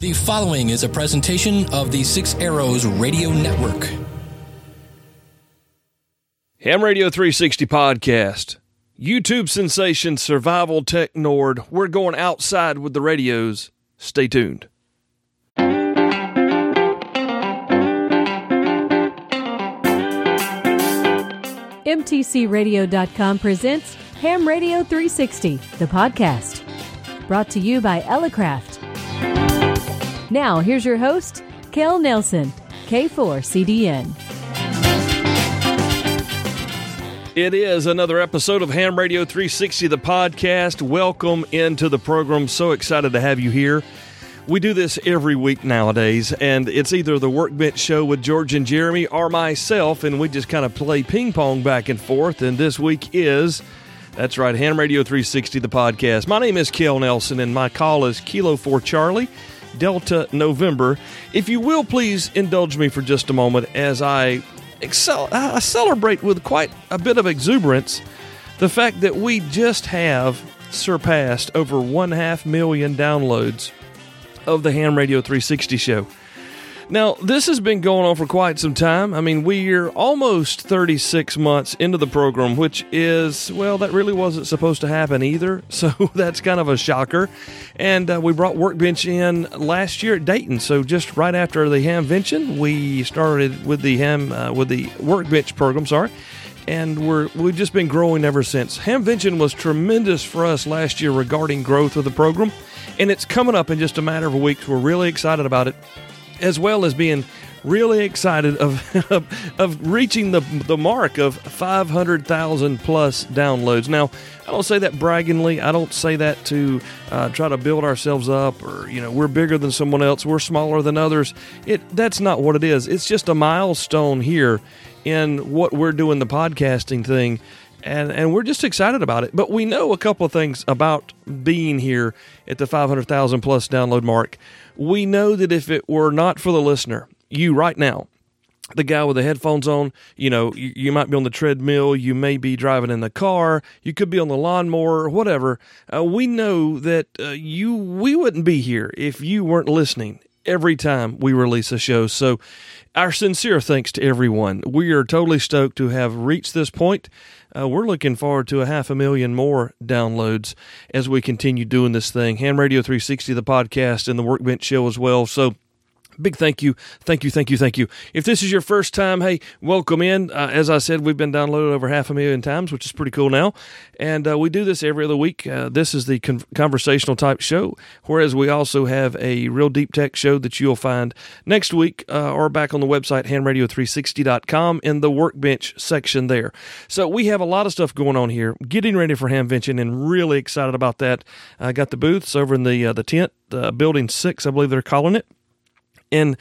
The following is a presentation of the Six Arrows Radio Network. Ham Radio 360 podcast. YouTube sensation Survival Tech Nord. We're going outside with the radios. Stay tuned. MTCRadio.com presents Ham Radio 360, the podcast. Brought to you by Elecraft. Now, here's your host, Kel Nelson, K4CDN. It is another episode of Ham Radio 360, the podcast. Welcome into the program. So excited to have you here. We do this every week nowadays, and it's either the Workbench Show with George and Jeremy or myself, and we just kind of play ping pong back and forth. And this week is, that's right, Ham Radio 360, the podcast. My name is Kel Nelson, and my call is Kilo 4 Charlie, Delta November. If you will, please indulge me for just a moment as I, excel, I celebrate with quite a bit of exuberance the fact that we just have surpassed over one half million downloads of the Ham Radio 360 show. Now, this has been going on for quite some time. I mean, we're almost 36 months into the program, which is, well, that really wasn't supposed to happen either. So that's kind of a shocker. And uh, we brought Workbench in last year at Dayton. So just right after the Hamvention, we started with the Ham, uh, with the Workbench program, sorry. And we're, we've just been growing ever since. Hamvention was tremendous for us last year regarding growth of the program and it's coming up in just a matter of weeks. We're really excited about it, as well as being really excited of of, reaching the the mark of 500,000 plus downloads. Now, I don't say that braggingly. I don't say that to uh, try to build ourselves up or you know we're bigger than someone else. We're smaller than others. It that's not what it is. It's just a milestone here in what we're doing the podcasting thing and and we're just excited about it. But we know a couple of things about being here at the 500,000 plus download mark. We know that if it were not for the listener, you right now, the guy with the headphones on, you know, you, you, might be on the treadmill, you may be driving in the car, you could be on the lawnmower, whatever. Uh, we know that uh, you we wouldn't be here if you weren't listening every time we release a show. So, our sincere thanks to everyone. We are totally stoked to have reached this point. Uh, we're looking forward to a half a million more downloads as we continue doing this thing. Ham Radio 360, the podcast, and the Workbench Show as well. So, big thank you, thank you, thank you, thank you. If this is your first time, hey, welcome in. Uh, as I said, we've been downloaded over half a million times, which is pretty cool now. And uh, we do this every other week. Uh, this is the con- conversational type show, whereas we also have a real deep tech show that you'll find next week uh, or back on the website, hamradio360.com, in the workbench section there. So we have a lot of stuff going on here, getting ready for Hamvention, and really excited about that. I got the booths over in the uh, the tent, building six, I believe they're calling it. And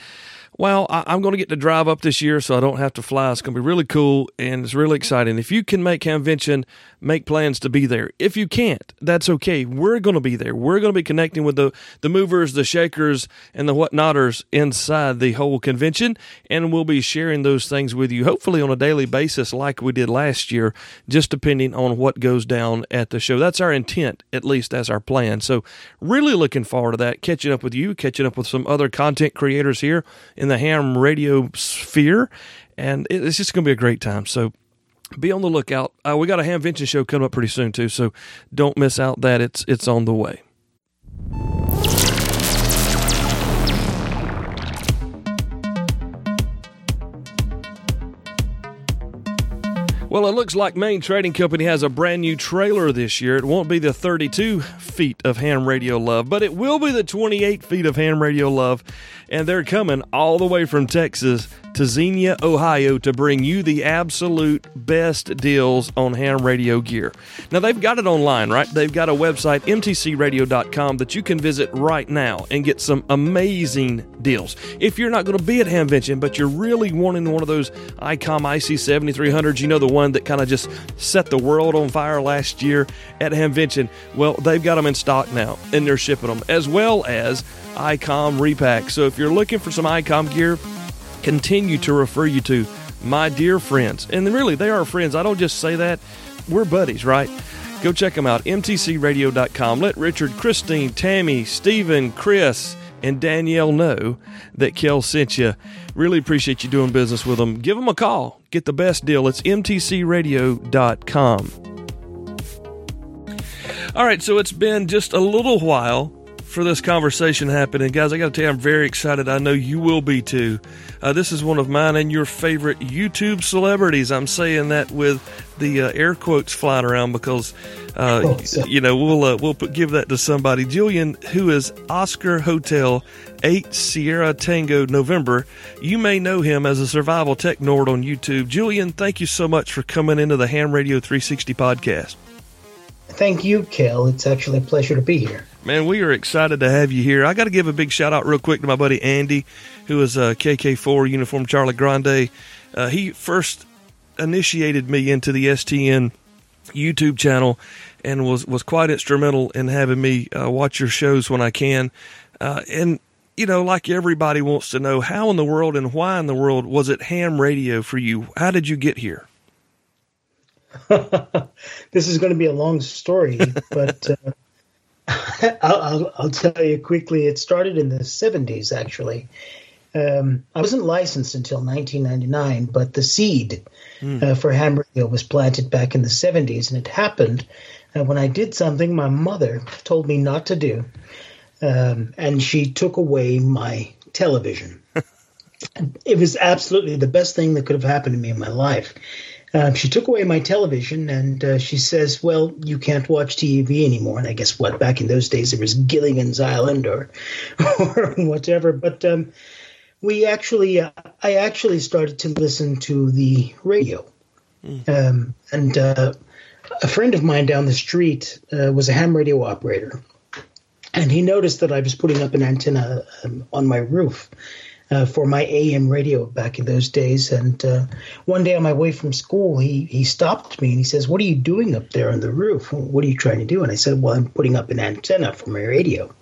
well, I, am going to get to drive up this year, so I don't have to fly. It's going to be really cool and it's really exciting. If you can make convention, make plans to be there. If you can't, that's okay. We're going to be there. We're going to be connecting with the, the movers, the shakers, and the whatnotters inside the whole convention, and we'll be sharing those things with you, hopefully on a daily basis, like we did last year, just depending on what goes down at the show. That's our intent, at least that's our plan. So, really looking forward to that, catching up with you, catching up with some other content creators here in the ham radio sphere. And it's just going to be a great time. So be on the lookout. Uh, we got a Hamvention show coming up pretty soon too, so don't miss out that it's it's on the way. Well, it looks like Main Trading Company has a brand new trailer this year. It won't be the 32 feet of ham radio love, but it will be the 28 feet of ham radio love. And they're coming all the way from Texas to Xenia, Ohio to bring you the absolute best deals on ham radio gear. Now, they've got it online, right? They've got a website, mtcradio.com, that you can visit right now and get some amazing deals. If you're not going to be at Hamvention, but you're really wanting one of those ICOM IC7300s, you know, the one that kind of just set the world on fire last year at Hamvention, well, they've got them in stock now and they're shipping them, as well as ICOM repack. So if you're looking for some ICOM gear, continue to refer you to my dear friends. And really, they are friends. I don't just say that, we're buddies, right? Go check them out, mtcradio.com. Let Richard, Christine, Tammy, Stephen, Chris, and Danielle know that Kel sent you. Really appreciate you doing business with them. Give them a call. Get the best deal. It's mtcradio.com. All right, so it's been just a little while for this conversation happening. Guys, I got to tell you, I'm very excited. I know you will be too. Uh, this is one of mine and your favorite YouTube celebrities. I'm saying that with the uh, air quotes flying around because, uh, oh, you know, we'll uh, we'll put, give that to somebody. Julian, who is Oscar Hotel 8 Sierra Tango November. You may know him as a survival tech nerd on YouTube. Julian, thank you so much for coming into the Ham Radio 360 podcast. Thank you, Kel. It's actually a pleasure to be here. Man, we are excited to have you here. I got to give a big shout out real quick to my buddy Andy, who is a KK4 Uniform Charlie Grande. Uh, he first initiated me into the STN YouTube channel and was, was quite instrumental in having me uh, watch your shows when I can. Uh, and, you know, like everybody wants to know, how in the world and why in the world was it ham radio for you? How did you get here? this is going to be a long story, but uh, I'll, I'll, I'll, tell you quickly. It started in the 70s, actually. Um, I wasn't licensed until 1999, but the seed mm. uh, for ham radio was planted back in the 70s, and it happened uh, when I did something my mother told me not to do, um, and she took away my television. it was absolutely the best thing that could have happened to me in my life. Um, she took away my television and uh, she says, Well, you can't watch TV anymore. And I guess what? Back in those days, it was Gilligan's Island or, or whatever. But um, we actually, uh, I actually started to listen to the radio. Mm. Um, and uh, a friend of mine down the street uh, was a ham radio operator. And he noticed that I was putting up an antenna um, on my roof uh, for my AM radio back in those days. And uh, one day on my way from school, he he stopped me and he says, "What are you doing up there on the roof? What are you trying to do?" And I said, "Well, I'm putting up an antenna for my radio."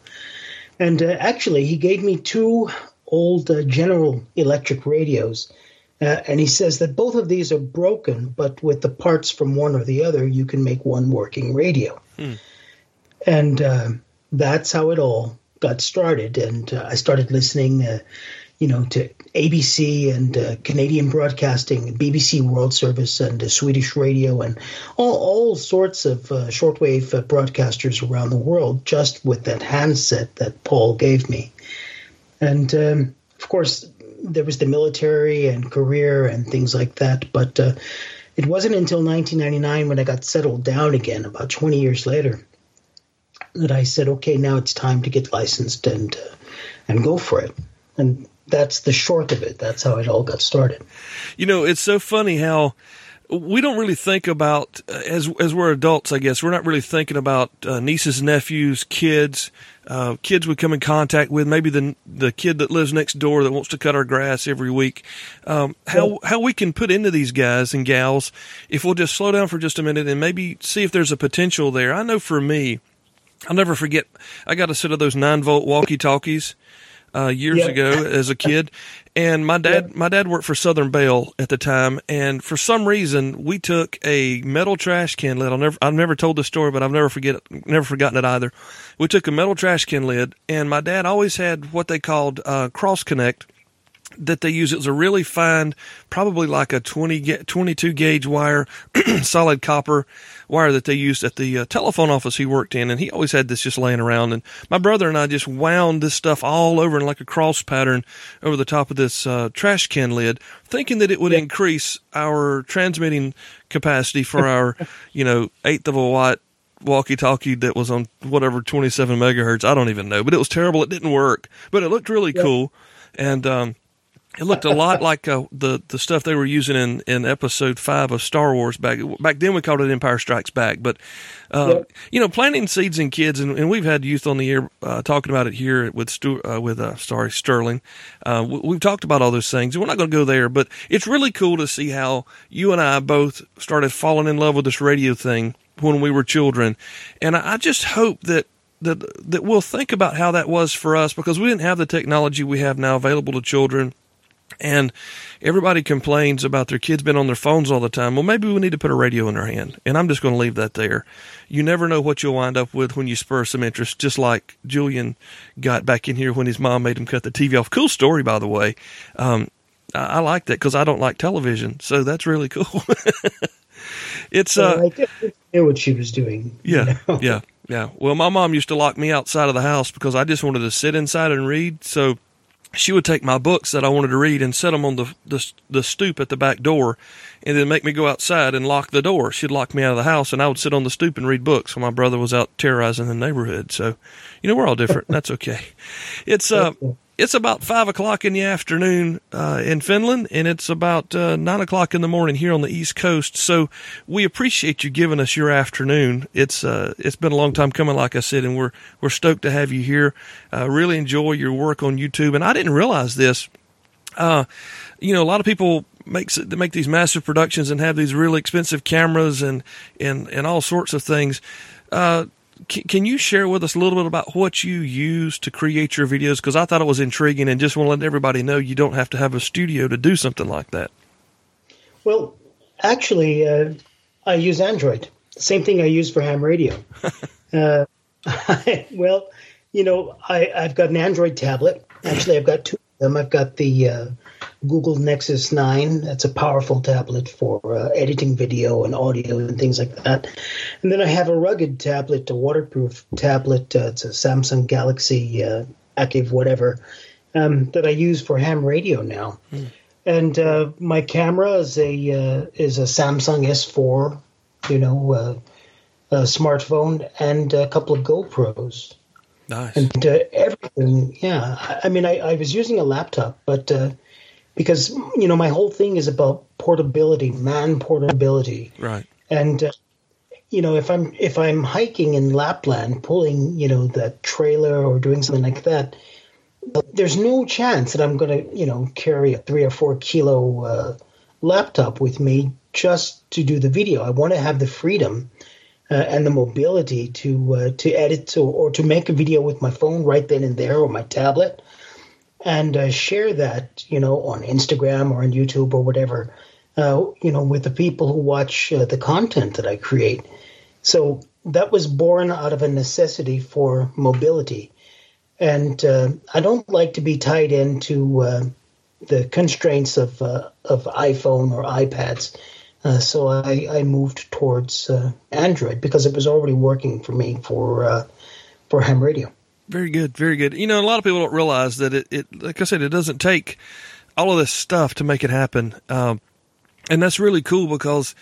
And uh, actually, he gave me two old uh, General Electric radios. Uh, and he says that both of these are broken, but with the parts from one or the other, you can make one working radio. Hmm. And uh, that's how it all got started. And I started listening you know, to ABC and uh, Canadian Broadcasting, BBC World Service, and uh, Swedish Radio, and all, all sorts of uh, shortwave uh, broadcasters around the world just with that handset that Paul gave me. And um, of course, there was the military and career and things like that. But uh, it wasn't until 1999 when I got settled down again, about 20 years later, that I said, okay, now it's time to get licensed and uh, and go for it. And that's the short of it. That's how it all got started. You know, it's so funny how we don't really think about uh, as as we're adults. I guess we're not really thinking about uh, nieces, nephews, kids, uh, kids we come in contact with. Maybe the the kid that lives next door that wants to cut our grass every week. Um, how how we can put into these guys and gals if we'll just slow down for just a minute and maybe see if there's a potential there. I know for me, I'll never forget. I got a set of those nine volt walkie talkies uh, years yep. ago as a kid, and my dad yep. my dad worked for Southern Bell at the time, and for some reason we took a metal trash can lid. I'll never I've never told this story, but I've never forget never forgotten it either. We took a metal trash can lid, and my dad always had what they called uh, cross connect that they use. It was a really fine, probably like a 20, 22 gauge wire, solid copper wire that they used at the uh, telephone office he worked in. And he always had this just laying around. And my brother and I just wound this stuff all over in like a cross pattern over the top of this uh, trash can lid, thinking that it would yeah. increase our transmitting capacity for our, you know, eighth of a watt walkie talkie that was on whatever 27 megahertz. I don't even know, but it was terrible. It didn't work, but it looked really cool. And, um, it looked a lot like uh, the the stuff they were using in, in episode five of Star Wars back back then. We called it Empire Strikes Back, but uh, yep. you know, planting seeds in kids, and, and, we've had youth on the air uh, talking about it here with Stu, uh, with uh, sorry Sterling. Uh, we've talked about all those things, and we're not going to go there, but it's really cool to see how you and I both started falling in love with this radio thing when we were children, and I, I just hope that that that we'll think about how that was for us because we didn't have the technology we have now available to children And everybody complains about their kids being on their phones all the time. Well, maybe we need to put a radio in their hand. And I'm just going to leave that there. You never know what you'll wind up with when you spur some interest, just like Julian got back in here when his mom made him cut the TV off. Cool story, by the way. Um, I, I like that because I don't like television. So that's really cool. it's, uh, I knew what she was doing. yeah, you know? yeah, yeah. Well, my mom used to lock me outside of the house because I just wanted to sit inside and read. So she would take my books that I wanted to read and set them on the, the the stoop at the back door, and then make me go outside and lock the door. She'd lock me out of the house, and I would sit on the stoop and read books while my brother was out terrorizing the neighborhood. So, you know, we're all different. That's okay. It's uh, it's about five o'clock in the afternoon uh, in Finland, and it's about uh, nine o'clock in the morning here on the East Coast. So we appreciate you giving us your afternoon. It's uh, it's been a long time coming, like I said, and we're we're stoked to have you here. Uh, really enjoy your work on YouTube, and I didn't realize this. Uh, you know, a lot of people makes it, make these massive productions and have these really expensive cameras and and and all sorts of things. Uh, can, you share with us a little bit about what you use to create your videos? Because I thought it was intriguing and just want to let everybody know you don't have to have a studio to do something like that. Well, actually, uh, I use Android. Same thing I use for ham radio. uh, well, you know, I, I've got an Android tablet. Actually, I've got two of them. I've got the uh, Google Nexus 9. That's a powerful tablet for uh, editing video and audio and things like that. And then I have a rugged tablet, a waterproof tablet. Uh, it's a Samsung Galaxy uh, Active whatever um, that I use for ham radio now. And uh, my camera is a uh, is a Samsung S4, you know, uh, a smartphone, and a couple of GoPros Nice. and uh, everything. Yeah, I, I mean, I, I was using a laptop, but uh, because you know my whole thing is about portability, man portability, Right. and uh, you know if I'm if I'm hiking in Lapland, pulling you know the trailer or doing something like that, there's no chance that I'm going to you know carry a three or four kilo uh, laptop with me just to do the video. I want to have the freedom uh, and the mobility to uh, to edit or, or to make a video with my phone right then and there or my tablet and uh, share that you know on Instagram or on YouTube or whatever uh, you know with the people who watch uh, the content that I create. So that was born out of a necessity for mobility, and uh, I don't like to be tied into uh, the constraints of uh, of iPhone or iPads. So I, I moved towards Android because it was already working for me for for ham radio. Very good. Very good. You know, a lot of people don't realize that it, it like I said, it doesn't take all of this stuff to make it happen. Um, and that's really cool because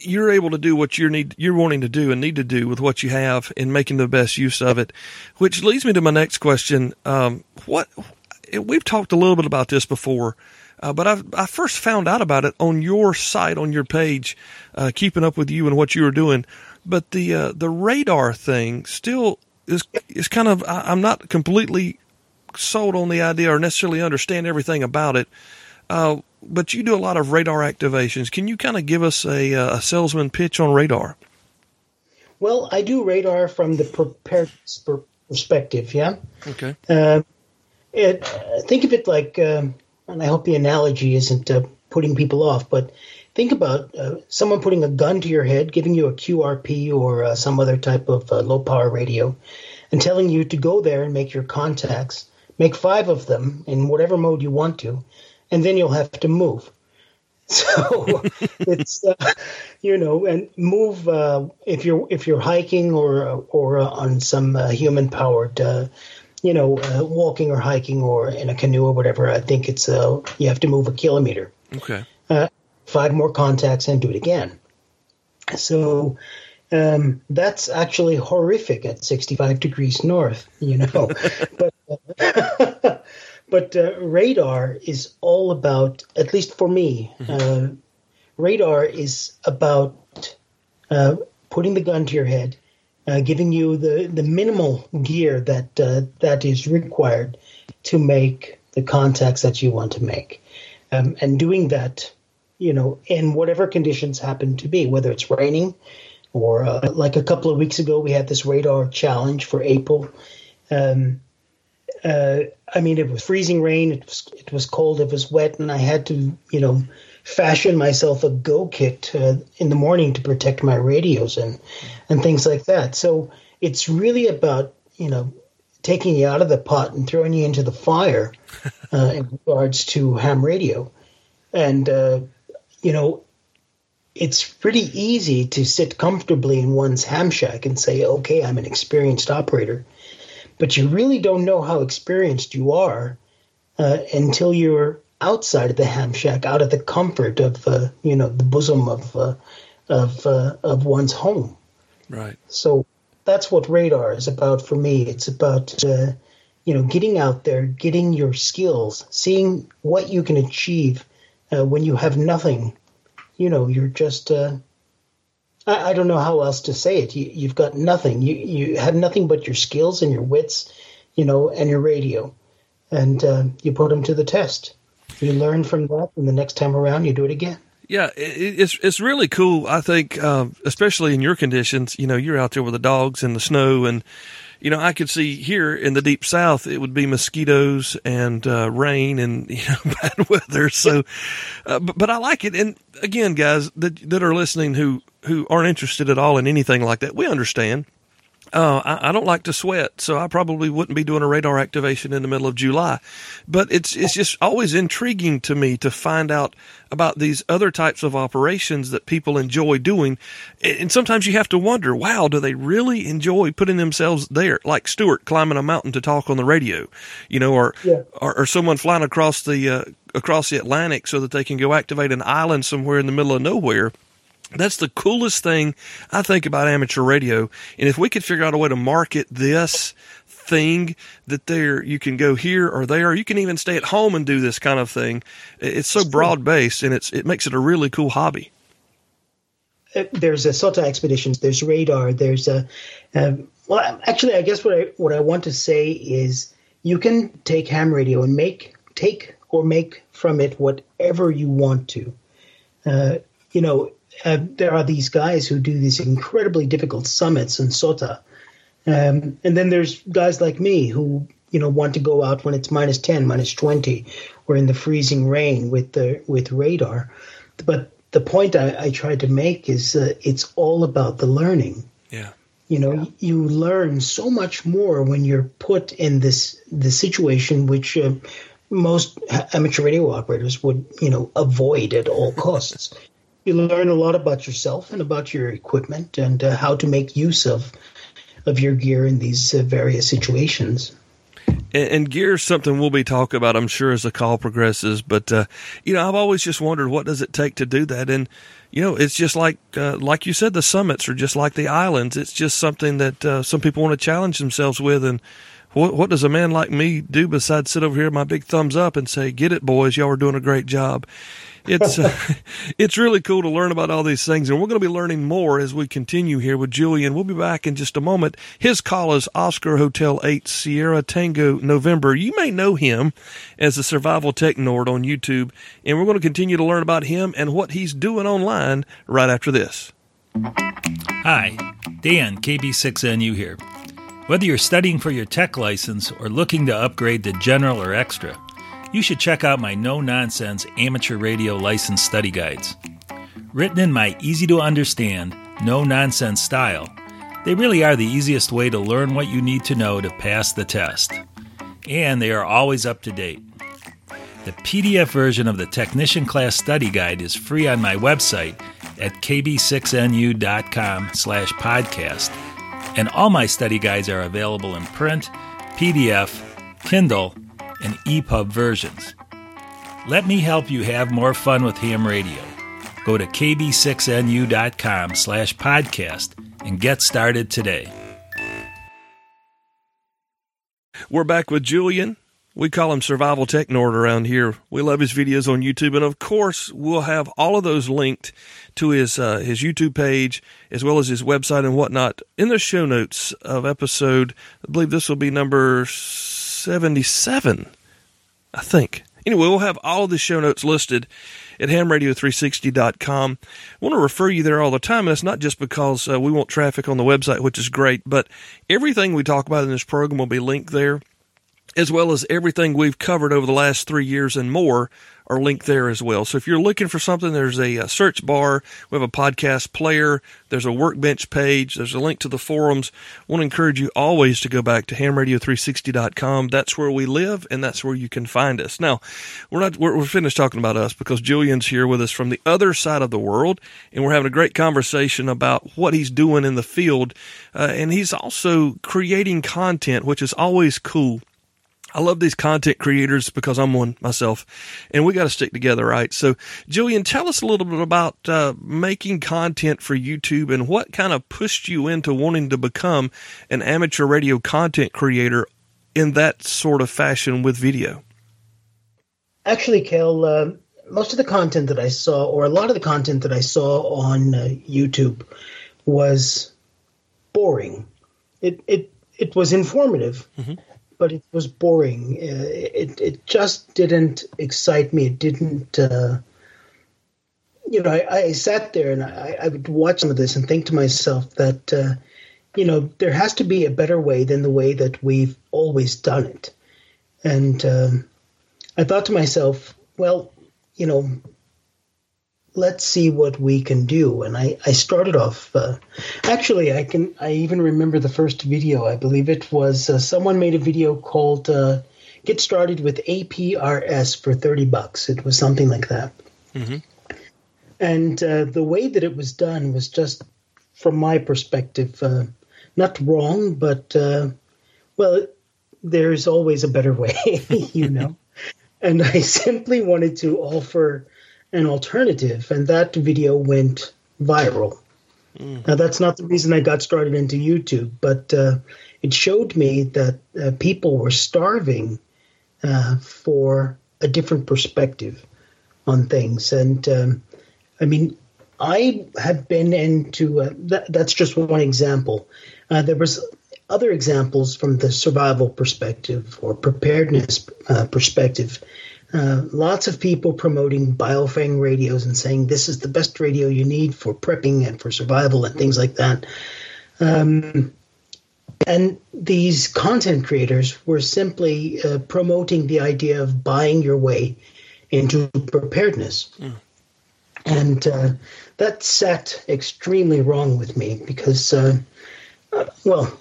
you're able to do what you need, you're wanting to do and need to do with what you have and making the best use of it. Which leads me to my next question. Um, what we've talked a little bit about this before, uh, but I I first found out about it on your site on your page, uh, keeping up with you and what you were doing. But the uh, the radar thing still is is kind of I, I'm not completely sold on the idea or necessarily understand everything about it. Uh, but you do a lot of radar activations. Can you kind of give us a, uh, a salesman pitch on radar? Well, I do radar from the preparedness perspective. Yeah. Okay. Uh, it, think of it like, um, and I hope the analogy isn't uh, putting people off, but think about uh, someone putting a gun to your head, giving you a QRP or uh, some other type of uh, low power radio, and telling you to go there and make your contacts. Make five of them in whatever mode you want to, and then you'll have to move. So it's uh, you know, and move uh, if you're if you're hiking or or uh, on some uh, human powered, uh, you know, uh, walking or hiking or in a canoe or whatever. I think it's uh, you have to move a kilometer, Okay. Five more contacts, and do it again. So. Um, that's actually horrific at 65 degrees north, you know. but uh, but uh, radar is all about, at least for me, uh, radar is about uh, putting the gun to your head, uh, giving you the, the minimal gear that uh, that is required to make the contacts that you want to make, um, and doing that, you know, in whatever conditions happen to be, whether it's raining, or uh, like a couple of weeks ago, we had this radar challenge for April. Um, uh, I mean, it was freezing rain. It was, it was cold, it was wet, and I had to, you know, fashion myself a go kit uh, in the morning to protect my radios and and things like that. So it's really about you know taking you out of the pot and throwing you into the fire uh, in regards to ham radio, and uh, you know it's pretty easy to sit comfortably in one's ham shack and say, okay, I'm an experienced operator. But you really don't know how experienced you are uh, until you're outside of the ham shack, out of the comfort of, uh, you know, the bosom of, uh, of, uh, of one's home. Right. So that's what radar is about for me. It's about, uh, you know, getting out there, getting your skills, seeing what you can achieve uh, when you have nothing you know, you're just, uh, I, I, don't know how else to say it. You, have got nothing. You, you have nothing but your skills and your wits, you know, and your radio. And uh, you put them to the test. You learn from that, and the next time around, you do it again. Yeah, it's it's really cool. I think, um, especially in your conditions, you know, you're out there with the dogs in the snow, and you know, I could see here in the deep south, it would be mosquitoes and uh, rain and you know bad weather. So, uh, but, but I like it. And again, guys that that are listening who who aren't interested at all in anything like that, we understand. Uh, I, I, don't like to sweat, so I probably wouldn't be doing a radar activation in the middle of July. But it's it's just always intriguing to me to find out about these other types of operations that people enjoy doing. And sometimes you have to wonder, wow, do they really enjoy putting themselves there? Like Stuart climbing a mountain to talk on the radio, you know, or yeah. or, or, someone flying across the uh, across the Atlantic so that they can go activate an island somewhere in the middle of nowhere that's the coolest thing I think about amateur radio. And if we could figure out a way to market this thing that there you can go here or there, you can even stay at home and do this kind of thing. It's so broad based and it's it makes it a really cool hobby. Uh, there's a SOTA expeditions. There's radar. There's a um, well, actually, I guess what I what I want to say is you can take ham radio and make take or make from it whatever you want to. Uh, you know, uh, there are these guys who do these incredibly difficult summits in Sota. Um, and then there's guys like me who, you know, want to go out when it's minus 10, minus 20, or in the freezing rain with the with radar. But the point I, I tried to make is uh, it's all about the learning. Yeah. You know, yeah. you learn so much more when you're put in this the situation which uh, most amateur radio operators would, you know, avoid at all costs you learn a lot about yourself and about your equipment and uh, how to make use of of your gear in these uh, various situations. And, and gear is something we'll be talking about, I'm sure, as the call progresses. But uh, you know, I've always just wondered what does it take to do that, and you know, it's just like uh, like you said, the summits are just like the islands. It's just something that uh, some people want to challenge themselves with, and what, what does a man like me do besides sit over here, my big thumbs up, and say, "Get it, boys! Y'all are doing a great job." It's uh, it's really cool to learn about all these things, and we're going to be learning more as we continue here with Julian. We'll be back in just a moment. His call is Oscar Hotel Eight Sierra Tango November. You may know him as the Survival Tech Nord on YouTube, and we're going to continue to learn about him and what he's doing online right after this. Hi, Dan, KB6NU here. Whether you're studying for your tech license or looking to upgrade to general or extra, you should check out my no nonsense amateur radio license study guides. Written in my easy to understand, no nonsense style, they really are the easiest way to learn what you need to know to pass the test. And they are always up to date. The PDF version of the Technician Class Study Guide is free on my website at kb6nu.com slash podcast and all my study guides are available in print, PDF, Kindle, and EPUB versions. Let me help you have more fun with ham radio. Go to kb6nu.com slash podcast and get started today. We're back with Julian. We call him Survival Tech Nord around here. We love his videos on YouTube, and of course, we'll have all of those linked to his uh, his YouTube page as well as his website and whatnot in the show notes of episode. I believe this will be number seventy seven, I think. Anyway, we'll have all the show notes listed at hamradio360.com. I want to refer you there all the time. And that's not just because uh, we want traffic on the website, which is great, but everything we talk about in this program will be linked there as well as everything we've covered over the last three years and more are linked there as well. So if you're looking for something, there's a, a, search bar. We have a podcast player. There's a workbench page. There's a link to the forums. I want to encourage you always to go back to hamradio360.com. That's where we live and that's where you can find us. Now, we're not, we're, we're finished talking about us because Julian's here with us from the other side of the world and we're having a great conversation about what he's doing in the field. Uh, and he's also creating content, which is always cool. I love these content creators because I'm one myself, and we got to stick together, right? So, Julian, tell us a little bit about uh, making content for YouTube and what kind of pushed you into wanting to become an amateur radio content creator in that sort of fashion with video. Actually, Kel, uh, most of the content that I saw, or a lot of the content that I saw on uh, YouTube, was boring. It it it was informative. Mm-hmm but it was boring. Uh, it it just didn't excite me. It didn't. Uh, you know, I, I, sat there and I, I, would watch some of this and think to myself that, uh, you know, there has to be a better way than the way that we've always done it. And um, I thought to myself, well, you know, let's see what we can do. And I, I started off. Uh, actually, I can. I even remember the first video. I believe it was uh, someone made a video called uh, "Get Started with APRS for 30 bucks." It was something like that. Mm-hmm. And uh, the way that it was done was just, from my perspective, uh, not wrong, but uh, well, there's always a better way, you know. and I simply wanted to offer an alternative, and that video went viral. Mm. Now, that's not the reason I got started into YouTube, but uh, it showed me that uh, people were starving uh, for a different perspective on things. And um, I mean, I have been into uh, that, that's just one example. Uh, there was other examples from the survival perspective or preparedness uh, perspective uh, lots of people promoting Baofeng radios and saying this is the best radio you need for prepping and for survival and things like that. Um, and these content creators were simply uh, promoting the idea of buying your way into preparedness. Mm. And uh, that sat extremely wrong with me because, uh, uh, well,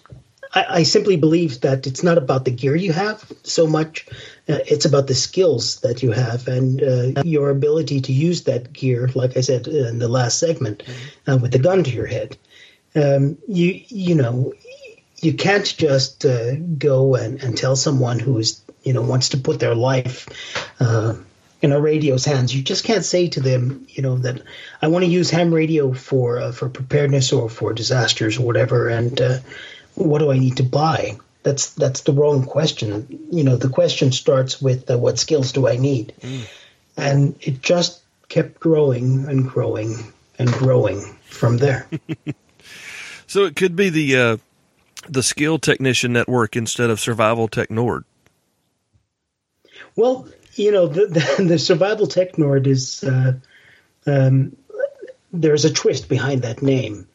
I, I, simply believe that it's not about the gear you have so much. Uh, it's about the skills that you have and uh, your ability to use that gear. Like I said in the last segment, uh, with the gun to your head, um, you you know you can't just uh, go and, and tell someone who is you know wants to put their life uh, in a radio's hands. You just can't say to them, you know, that I want to use ham radio for uh, for preparedness or for disasters or whatever, and uh, what do I need to buy? That's that's the wrong question. You know, the question starts with uh, what skills do I need, mm. and it just kept growing and growing and growing from there. so it could be the uh, the skill technician network instead of survival tech nord. Well, you know, the the, the survival tech nord is uh, um, there's a twist behind that name.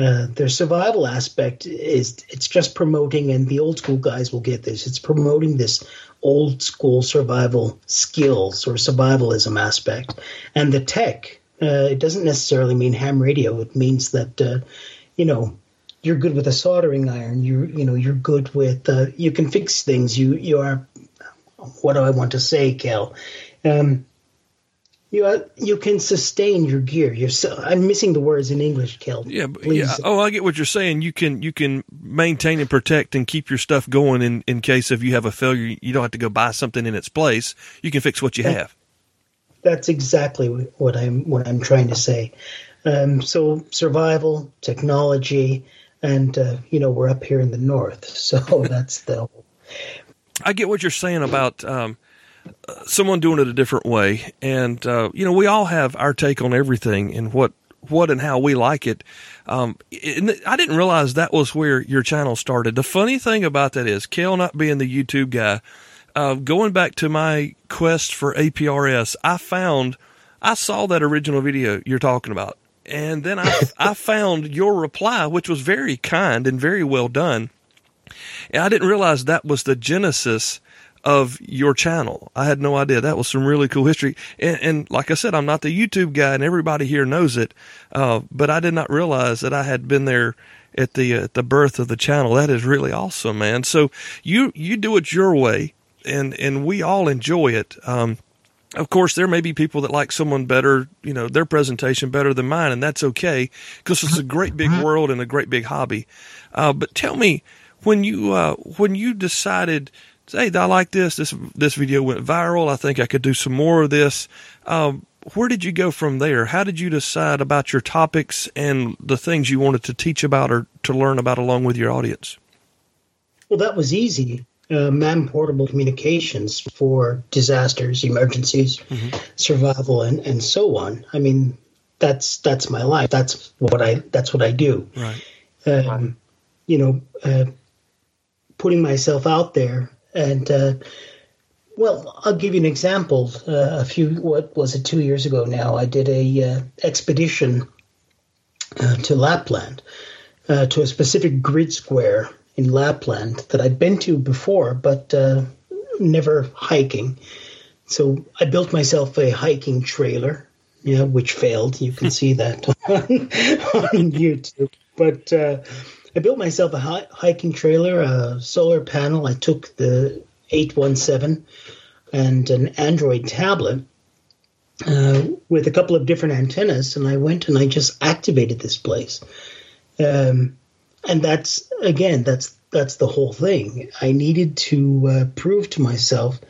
Uh, their survival aspect is it's just promoting, and the old school guys will get this. It's promoting this old school survival skills or survivalism aspect, and the tech. Uh, it doesn't necessarily mean ham radio. It means that uh, you know you're good with a soldering iron. You you know you're good with uh, you can fix things. You you are what do I want to say, Kel? Um, you uh, you can sustain your gear. You're so, I'm missing the words in English, Kel. Yeah, yeah. Oh, I get what you're saying. You can you can maintain and protect and keep your stuff going in in case if you have a failure. You don't have to go buy something in its place. You can fix what you have. That's exactly what I'm what I'm trying to say. Um, so survival, technology, and uh, you know we're up here in the north, so that's the. I get what you're saying about. Um, someone doing it a different way. And, uh, you know, we all have our take on everything and what, what and how we like it. Um, I didn't realize that was where your channel started. The funny thing about that is, Kel not being the YouTube guy, uh, going back to my quest for APRS, I found, I saw that original video you're talking about. And then I, I found your reply, which was very kind and very well done. And I didn't realize that was the genesis of your channel. I had no idea. That was some really cool history. And, and like I said, I'm not the YouTube guy, and everybody here knows it. Uh, but I did not realize that I had been there at the uh, the birth of the channel. That is really awesome, man. So you you do it your way, and and we all enjoy it. Um, of course, there may be people that like someone better, you know, their presentation better than mine, and that's okay because it's a great big world and a great big hobby. Uh, but tell me, when you uh, when you decided, hey, I like this. This this video went viral. I think I could do some more of this. Um, where did you go from there? How did you decide about your topics and the things you wanted to teach about or to learn about along with your audience? Well, that was easy uh, man portable communications for disasters, emergencies, mm-hmm. survival, and, and so on. I mean, that's that's my life. That's what I that's what I do. Right. Um, you know, uh, putting myself out there, and uh, well, I'll give you an example. Uh, a few what was it two years ago now? I did a uh, expedition uh, to Lapland to a specific grid square in Lapland that I'd been to before, but uh, never hiking. So I built myself a hiking trailer, yeah, which failed. You can see that on, on YouTube. But uh, I built myself a hiking trailer, a solar panel. I took the 817 and an Android tablet uh, with a couple of different antennas, and I went and I just activated this place. Um, and that's again that's that's the whole thing. I needed to uh, prove to myself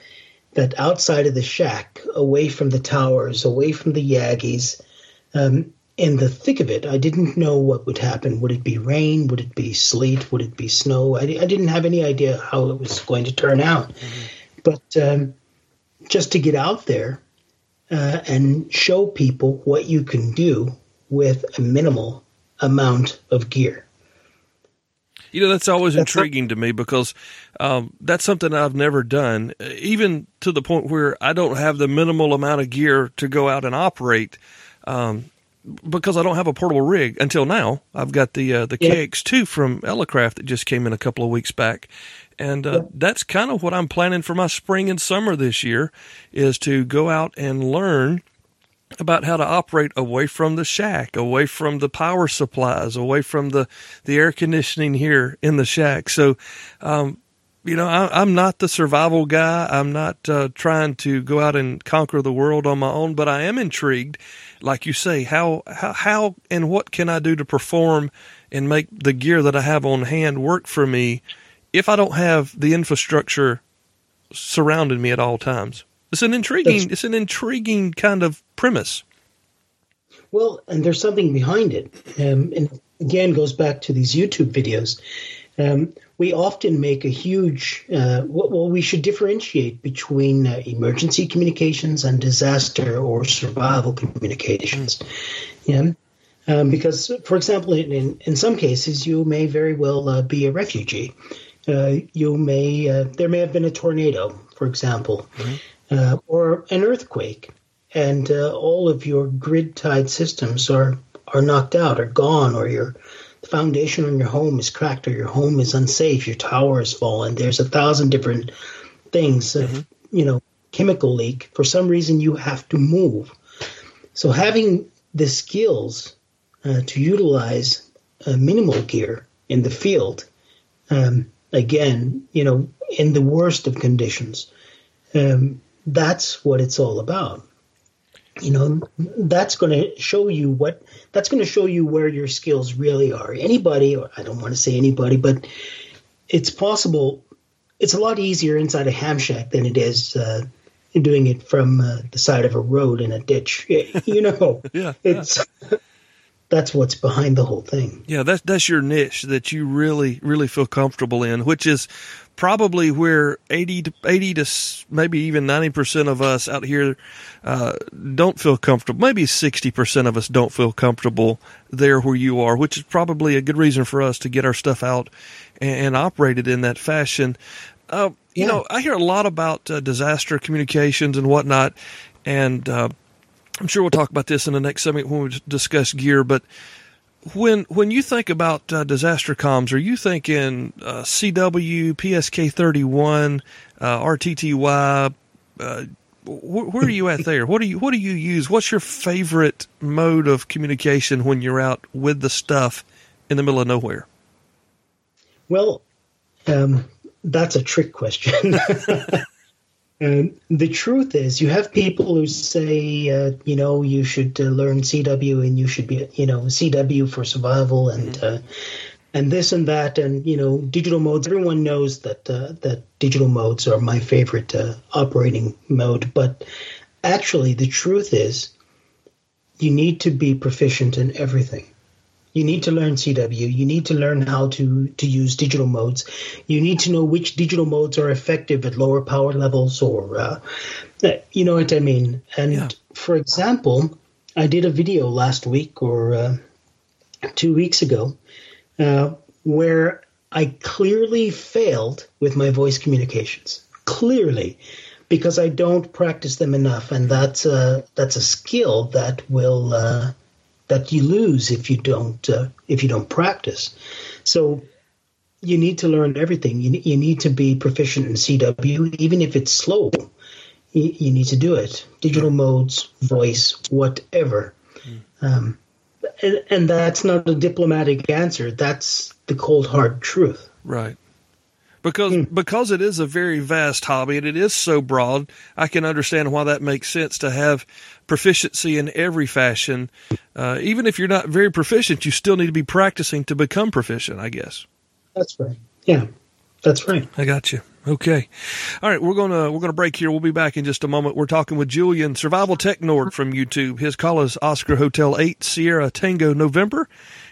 that outside of the shack, away from the towers, away from the Yagis, um, in the thick of it, I didn't know what would happen. Would it be rain? Would it be sleet? Would it be snow? I, I didn't have any idea how it was going to turn out. Mm-hmm. But um, just to get out there uh, and show people what you can do with a minimal amount of gear. You know, that's always intriguing to me because um, that's something I've never done, even to the point where I don't have the minimal amount of gear to go out and operate. Um, because I don't have a portable rig until now. I've got the uh, the yeah. KX2 from Elecraft that just came in a couple of weeks back, and uh, yeah. that's kind of what I'm planning for my spring and summer this year, is to go out and learn about how to operate away from the shack, away from the power supplies, away from the, the air conditioning here in the shack. So, um, you know, I, am not the survival guy. I'm not uh, trying to go out and conquer the world on my own, but I am intrigued, like you say, how, how, how and what can I do to perform and make the gear that I have on hand work for me if I don't have the infrastructure surrounding me at all times? It's an intriguing. That's, it's an intriguing kind of premise. Well, and there's something behind it, um, and again goes back to these YouTube videos. Um, we often make a huge. Uh, well, we should differentiate between uh, emergency communications and disaster or survival communications. Yeah. Um, because, for example, in, in some cases, you may very well uh, be a refugee. Uh, you may uh, there may have been a tornado, for example, mm-hmm uh, or an earthquake, and uh, all of your grid tied systems are are knocked out, or gone, or your foundation on your home is cracked, or your home is unsafe, your tower has fallen. There's a thousand different things mm-hmm. you know chemical leak. For some reason, you have to move. So having the skills uh, to utilize minimal gear in the field, um, again, you know, in the worst of conditions, um, that's what it's all about. You know, that's going to show you what that's going to show you where your skills really are. Anybody, or I don't want to say anybody, but it's possible. It's a lot easier inside a ham shack than it is uh, doing it from uh, the side of a road in a ditch. You know, yeah, it's that's what's behind the whole thing. Yeah, that's that's your niche that you really really feel comfortable in, which is probably where 80 to 80 to maybe even 90% of us out here uh, don't feel comfortable. Maybe 60% of us don't feel comfortable there where you are, which is probably a good reason for us to get our stuff out and, and operate it in that fashion. Uh, you yeah. know, I hear a lot about uh, disaster communications and whatnot, and uh, I'm sure we'll talk about this in the next segment when we discuss gear, but when when you think about uh, disaster comms, are you thinking uh, CW, PSK thirty one, uh, RTTY? Uh, wh- where are you at there? What do you what do you use? What's your favorite mode of communication when you're out with the stuff in the middle of nowhere? Well, um, that's a trick question. Um, the truth is, you have people who say, uh, you know, you should uh, learn CW and you should be, you know, CW for survival and mm-hmm. uh, and this and that and you know, digital modes. Everyone knows that uh, that digital modes are my favorite uh, operating mode, but actually, the truth is, you need to be proficient in everything. You need to learn CW. You need to learn how to, to use digital modes. You need to know which digital modes are effective at lower power levels, or uh, you know what I mean. And yeah. for example, I did a video last week or uh, two weeks ago uh, where I clearly failed with my voice communications. Clearly, because I don't practice them enough, and that's a, that's a skill that will uh, that you lose if you don't uh, if you don't practice. So you need to learn everything. You, you need to be proficient in CW, even if it's slow. You, you need to do it. Digital modes, voice, whatever. Mm. Um, and, and that's not a diplomatic answer. That's the cold hard truth. Right because mm. because it is a very vast hobby and it is so broad. I can understand why that makes sense to have proficiency in every fashion. Uh, even if you're not very proficient, you still need to be practicing to become proficient. I guess. That's right. Yeah, that's right. I got you. Okay. All right, we're gonna we're gonna break here. We'll be back in just a moment. We're talking with Julian, Survival Tech Nord from YouTube. His call is Oscar Hotel Eight Sierra Tango November,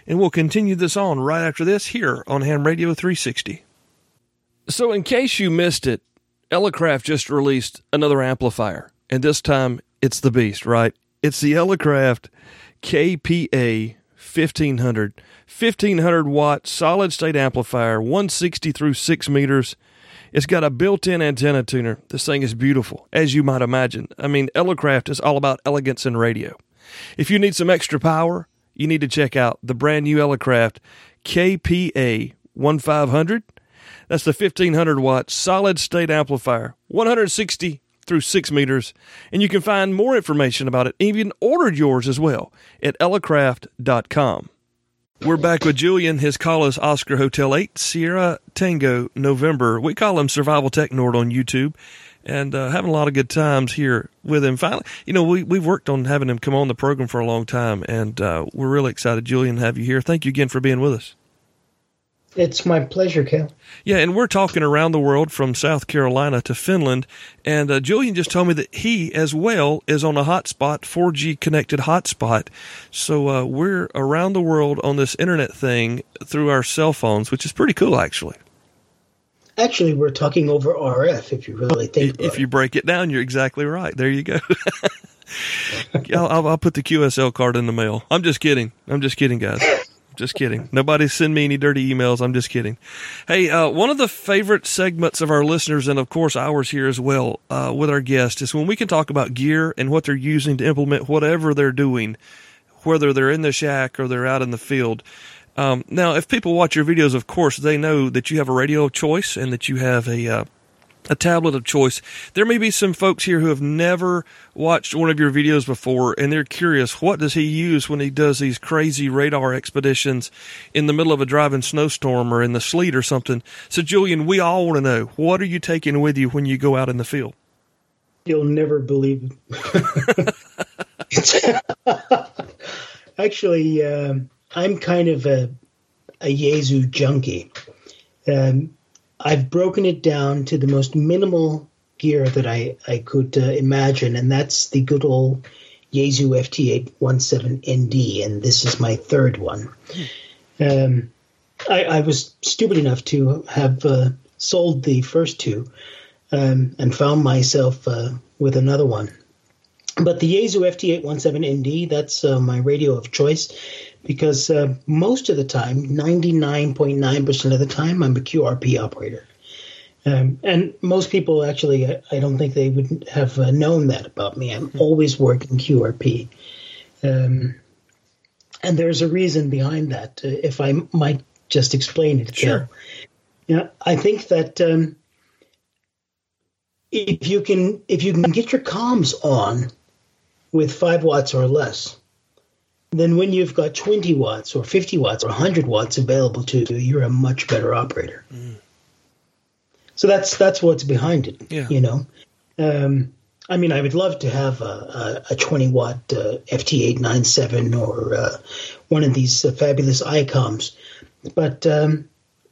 and we'll continue this on right after this here on Ham Radio 360. So, in case you missed it, Elecraft just released another amplifier, and this time it's the beast, right? It's the Elecraft KPA 1500, 1500 watt solid state amplifier, 160 through 6 meters. It's got a built in antenna tuner. This thing is beautiful, as you might imagine. I mean, Elecraft is all about elegance in radio. If you need some extra power, you need to check out the brand new Elecraft KPA 1500 that's the 1500 watt solid state amplifier, 160 through 6 meters. And you can find more information about it, even ordered yours as well, at elecraft.com. We're back with Julian. His call is Oscar Hotel 8, Sierra Tango, November. We call him Survival Tech Nord on YouTube and uh, having a lot of good times here with him. Finally, you know, we, we've worked on having him come on the program for a long time, and uh, we're really excited, Julian, to have you here. Thank you again for being with us. It's my pleasure, Cale. Yeah, and we're talking around the world from South Carolina to Finland. And uh, Julian just told me that he, as well, is on a hotspot, 4G connected hotspot. So uh, we're around the world on this internet thing through our cell phones, which is pretty cool, actually. Actually, we're talking over RF, if you really think If you break it down, you're exactly right. There you go. I'll, I'll put the QSL card in the mail. I'm just kidding. I'm just kidding, guys. Just kidding. Nobody send me any dirty emails. I'm just kidding. Hey, uh, one of the favorite segments of our listeners, and of course ours here as well, uh, with our guests, is when we can talk about gear and what they're using to implement whatever they're doing, whether they're in the shack or they're out in the field. Um, now, if people watch your videos, of course, they know that you have a radio of choice and that you have a uh, a tablet of choice. There may be some folks here who have never watched one of your videos before and they're curious what does he use when he does these crazy radar expeditions in the middle of a driving snowstorm or in the sleet or something. So Julian, we all want to know what are you taking with you when you go out in the field? You'll never believe it. Actually, um, I'm kind of a a Yaesu junkie. Um, I've broken it down to the most minimal gear that I, I could uh, imagine, and that's the good old Yaesu FT817ND, and this is my third one. Um, I, I, was stupid enough to have uh, sold the first two um, and found myself uh, with another one. But the Yaesu FT817ND, that's uh, my radio of choice because uh, most of the time, 99.9% of the time, I'm a QRP operator. Um, and most people actually, I, I, don't think they would have uh, known that about me. I'm always working QRP. Um, and there's a reason behind that. Uh, if I might just explain it, Sure. Yeah, I think that um, if you can if you can get your comms on with five watts or less, then when you've got 20 watts or 50 watts or 100 watts available to you, you're a much better operator. So that's that's what's behind it. Yeah. You know, um, I mean, I would love to have a, a, a 20 watt uh, FT897 or uh, one of these uh, fabulous ICOMs, but um,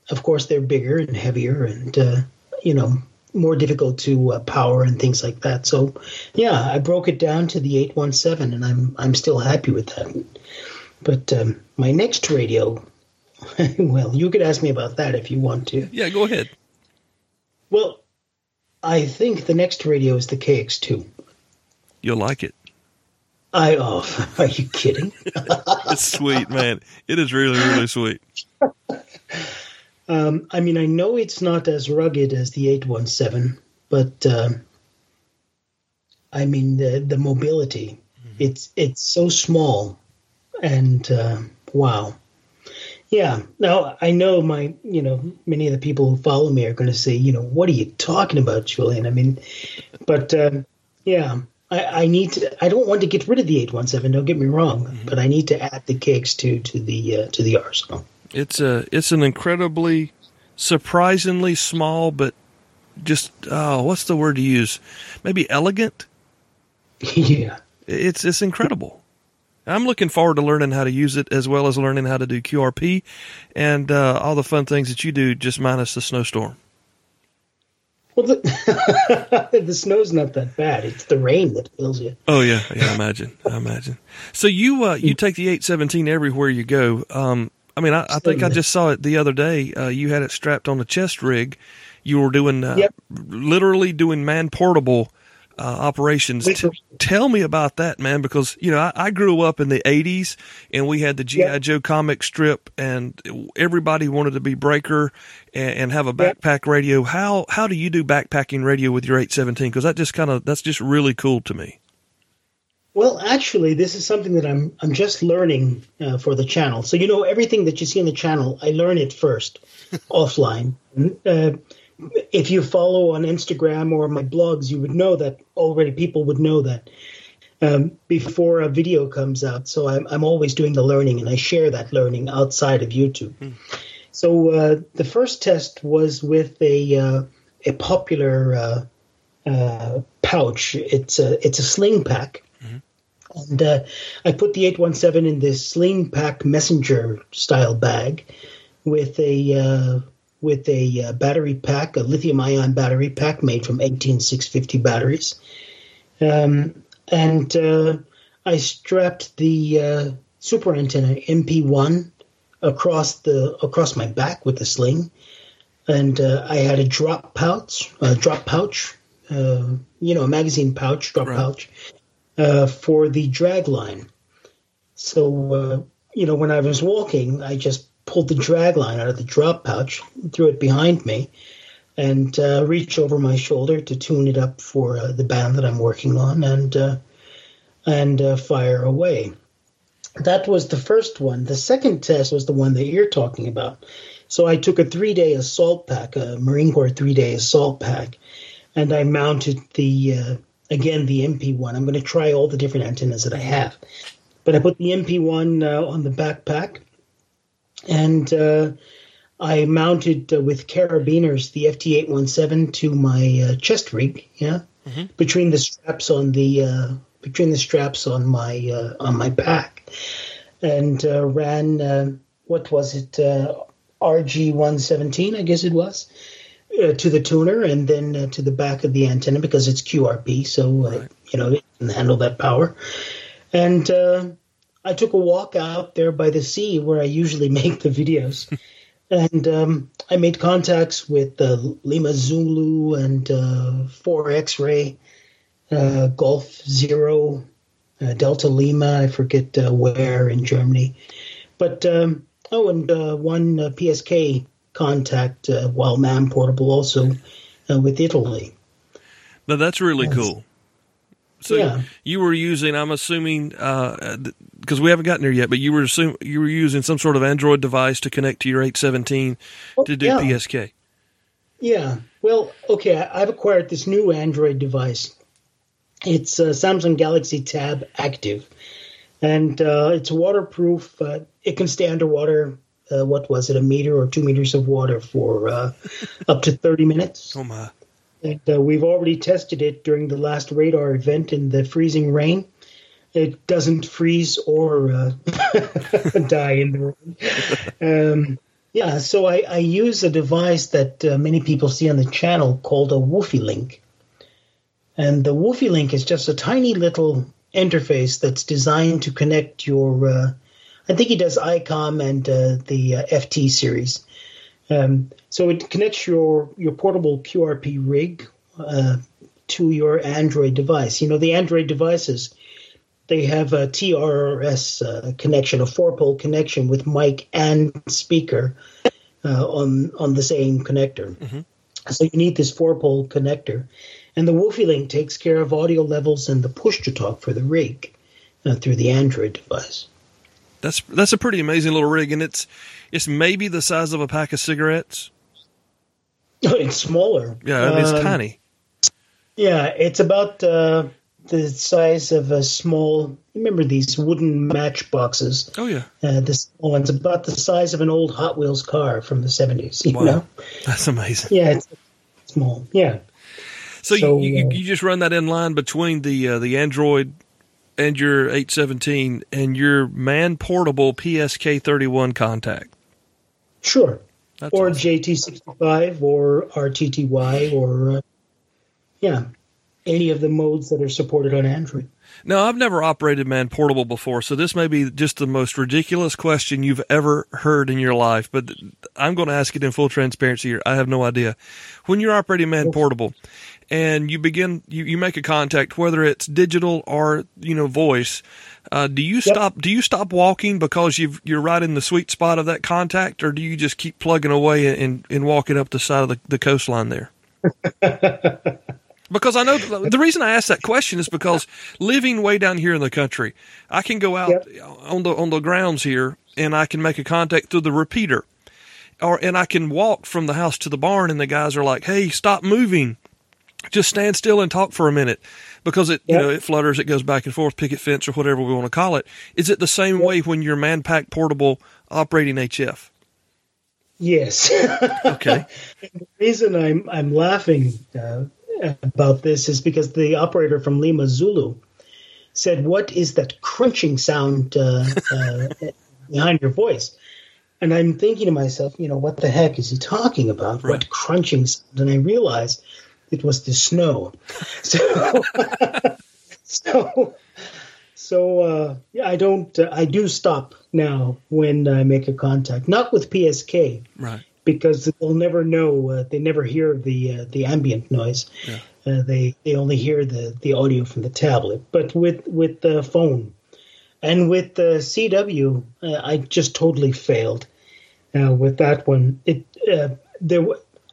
of course they're bigger and heavier and uh, you know more difficult to uh, power and things like that. So yeah, I broke it down to the 817, and I'm I'm still happy with that. But um, my next radio, well, you could ask me about that if you want to. Yeah, go ahead. Well, I think the next radio is the KX2. You'll like it. I oh, are you kidding? It's sweet, man. It is really, really sweet. Um, I mean, I know it's not as rugged as the 817, but um, I mean the the mobility. It's it's so small, and uh, wow, yeah. Now I know my you know many of the people who follow me are going to say you know what are you talking about, Julian? I mean, but um, yeah. I, I need to. I don't want to get rid of the eight one seven. Don't get me wrong, but I need to add the KX two to the uh, to the arsenal. It's a it's an incredibly surprisingly small but just oh what's the word to use? Maybe elegant. yeah. It's it's incredible. I'm looking forward to learning how to use it as well as learning how to do QRP and uh, all the fun things that you do, just minus the snowstorm. Well, the, the snow's not that bad. It's the rain that kills you. Oh yeah, yeah. I imagine. I imagine. So you uh, you take the 817 everywhere you go. Um, I mean, I, I think I just saw it the other day. Uh, you had it strapped on the chest rig. You were doing uh, Yep. literally doing man portable uh, operations. T- tell me about that, man, because you know I, I grew up in the '80s and we had the GI Yep. Joe comic strip, and everybody wanted to be Breaker and, and have a Yep. backpack radio. How how do you do backpacking radio with your 817? Because that just kind of that's just really cool to me. Well, actually, this is something that I'm I'm just learning uh, for the channel. So you know, everything that you see on the channel, I learn it first offline. Uh, if you follow on Instagram or my blogs, you would know that already. People would know that um, before a video comes out. So I'm I'm always doing the learning, and I share that learning outside of YouTube. So uh, the first test was with a uh, a popular uh, uh, pouch. It's a it's a sling pack, and uh, I put the eight one seven in this sling pack messenger style bag with a uh, with a uh, battery pack, a lithium ion battery pack made from eighteen six fifty batteries, um, and uh, I strapped the uh, super antenna MP one across the across my back with the sling, and uh, I had a drop pouch, a drop pouch, uh, you know, a magazine pouch, drop Right. pouch, uh, for the drag line. So uh, you know, when I was walking, I just pulled the drag line out of the drop pouch, threw it behind me, and uh, reached over my shoulder to tune it up for uh, the band that I'm working on, and uh, and fire away. That was the first one. The second test was the one that you're talking about. So I took a three day assault pack, a Marine Corps three day assault pack, and I mounted the, again, the MP1. I'm going to try all the different antennas that I have. But I put the MP1 uh, on the backpack, and uh, I mounted uh, with carabiners the FT817 to my uh, chest rig, yeah, between the straps on the uh, between the straps on my uh, on my back, and uh, ran uh, what was it uh, RG117, I guess it was, uh, to the tuner and then uh, to the back of the antenna because it's QRP, so uh, you know it can handle that power. And uh, I took a walk out there by the sea where I usually make the videos. and um, I made contacts with uh, Lima Zulu and uh, 4 X ray, uh, Golf Zero, uh, Delta Lima, I forget uh, where in Germany. But, um, oh, and uh, one uh, PSK contact uh, while man portable also uh, with Italy. Now that's really cool. So Yeah. you were using, I'm assuming, uh, because we haven't gotten there yet. But you were assume, you were using some sort of Android device to connect to your 817 to do yeah. PSK. Yeah. Well, okay. I've acquired this new Android device. It's a Samsung Galaxy Tab Active, and uh, it's waterproof. Uh, it can stay underwater. Uh, what was it? A meter or two meters of water for uh, up to thirty minutes. Oh my! And uh, we've already tested it during the last radar event in the freezing rain. It doesn't freeze or uh, die in the rain. Um, yeah, so I, I, use a device that uh, many people see on the channel called a Wolphi Link. And the Wolphi Link is just a tiny little interface that's designed to connect your. I think he does ICOM and uh, the uh, FT series. Um, so it connects your your portable QRP rig uh, to your Android device. You know the Android devices they have a TRRS uh, connection, a four-pole connection with mic and speaker uh, on on the same connector. Mm-hmm. So you need this four-pole connector, and the Wolphi Link takes care of audio levels and the push-to-talk for the rig uh, through the Android device. That's that's a pretty amazing little rig, and it's it's maybe the size of a pack of cigarettes. it's smaller. Yeah, I mean, it's um, tiny. Yeah, it's about uh, the size of a small. Remember these wooden matchboxes? Oh yeah, uh, small ones about the size of an old Hot Wheels car from the seventies. You wow. know, that's amazing. Yeah, it's small. Yeah. So, so you, you, uh, you just run that in line between the uh, the Android and your 817 and your man portable PSK 31 contact. Sure. That's or awesome. JT65 or RTTY or uh, yeah any of the modes that are supported on Android. No, I've never operated Man Portable before, so this may be just the most ridiculous question you've ever heard in your life, but I'm going to ask it in full transparency here. I have no idea. When you're operating Man Portable and you begin, you, you make a contact, whether it's digital or, you know, voice, uh, do you yep. stop, do you stop walking because you've, you're right in the sweet spot of that contact or do you just keep plugging away and, and walking up the side of the, the coastline there? Because I know the reason I ask that question is because living way down here in the country, I can go out yep. on the on the grounds here and I can make a contact through the repeater, or and I can walk from the house to the barn and the guys are like, "Hey, stop moving, just stand still and talk for a minute," because it yep. you know it flutters, it goes back and forth, picket fence or whatever we want to call it. Is it the same yep. way when you're Manpack portable operating HF? Yes. okay. the reason I'm I'm laughing. Uh, about this is because the operator from Lima Zulu said, "What is that crunching sound uh, uh, behind your voice?" And I'm thinking to myself, you know, what the heck is he talking about? Right. What crunching sound? And I realized it was the snow. So, so, so uh, yeah, I don't. Uh, I do stop now when I make a contact, not with PSK, right? because they'll never know. Uh, they never hear the uh, the ambient noise. Yeah. Uh, they they only hear the the audio from the tablet. But with with the phone and with the CW, uh, I just totally failed uh, with that one. It uh, there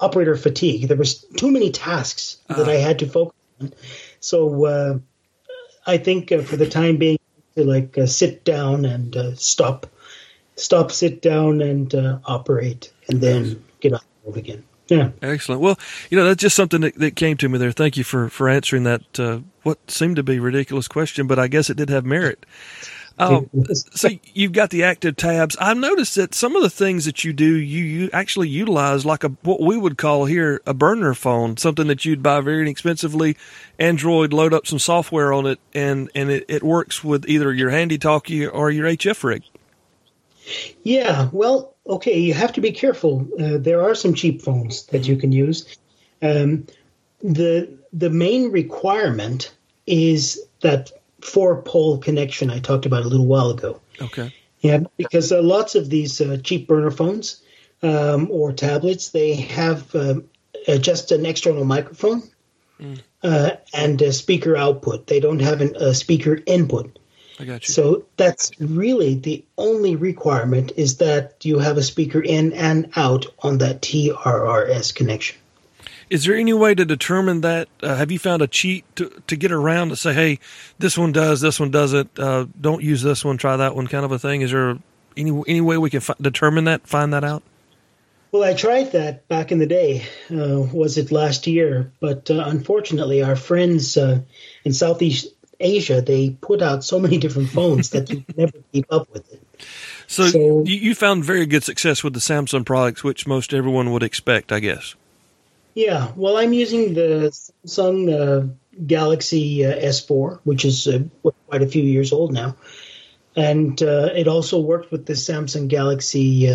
operator fatigue. There was too many tasks that I uh-huh. had to focus on. So uh, I think uh, for the time being, to like uh, sit down and stop stop, sit down, and uh, operate, and then get on the road again. Yeah. Excellent. Well, you know, that's just something that, that came to me there. Thank you for, for answering that, uh, what seemed to be ridiculous question, but I guess it did have merit. Um, so you've got the active tabs. I've noticed that some of the things that you do, you, you actually utilize like a what we would call here a burner phone, something that you'd buy very inexpensively. Android, load up some software on it, and and it, it works with either your handy talkie or your HF rig. Yeah, well, okay, you have to be careful. Uh, there are some cheap phones that you can use. Um, the the main requirement is that four pole connection I talked about a little while ago. Okay. Yeah, because uh, lots of these uh, cheap burner phones um, or tablets they have um, uh, just an external microphone mm. and a speaker output. They don't have an, a speaker input. I got you. So that's really the only requirement is that you have a speaker in and out on that TRRS connection. Is there any way to determine that? Uh, have you found a cheat to, to get around to say, hey, this one does, this one doesn't, uh, don't use this one, try that one kind of a thing? Is there any, any way we can f- determine that, find that out? Well, I tried that back in the day. Uh, was it last year? But uh, unfortunately, our friends uh, in Southeast Asia they put out so many different phones that you never keep up with it. So, so you, you, found very good success with the Samsung products, which most everyone would expect, I guess. Yeah, well, I'm using the Samsung uh, Galaxy uh, S4, which is uh, quite a few years old now, and it also worked with the Samsung Galaxy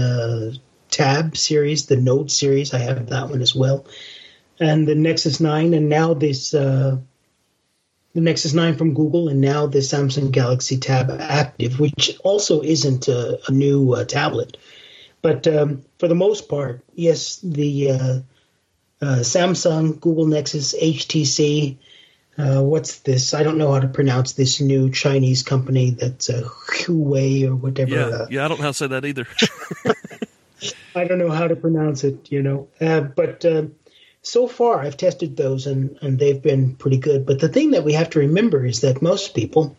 Tab series, the Note series. I have that one as well, and the Nexus 9, and now this uh, the Nexus 9 from Google, and now the Samsung Galaxy Tab Active, which also isn't a, a new uh, tablet. But um, for the most part, yes, the uh, uh Samsung, Google Nexus, HTC. Uh, what's this? I don't know how to pronounce this new Chinese company that's uh, Huawei or whatever. Yeah, uh, yeah, I don't know how to say that either. I don't know how to pronounce it, you know. Uh, but uh, so far, I've tested those and, and they've been pretty good. But the thing that we have to remember is that most people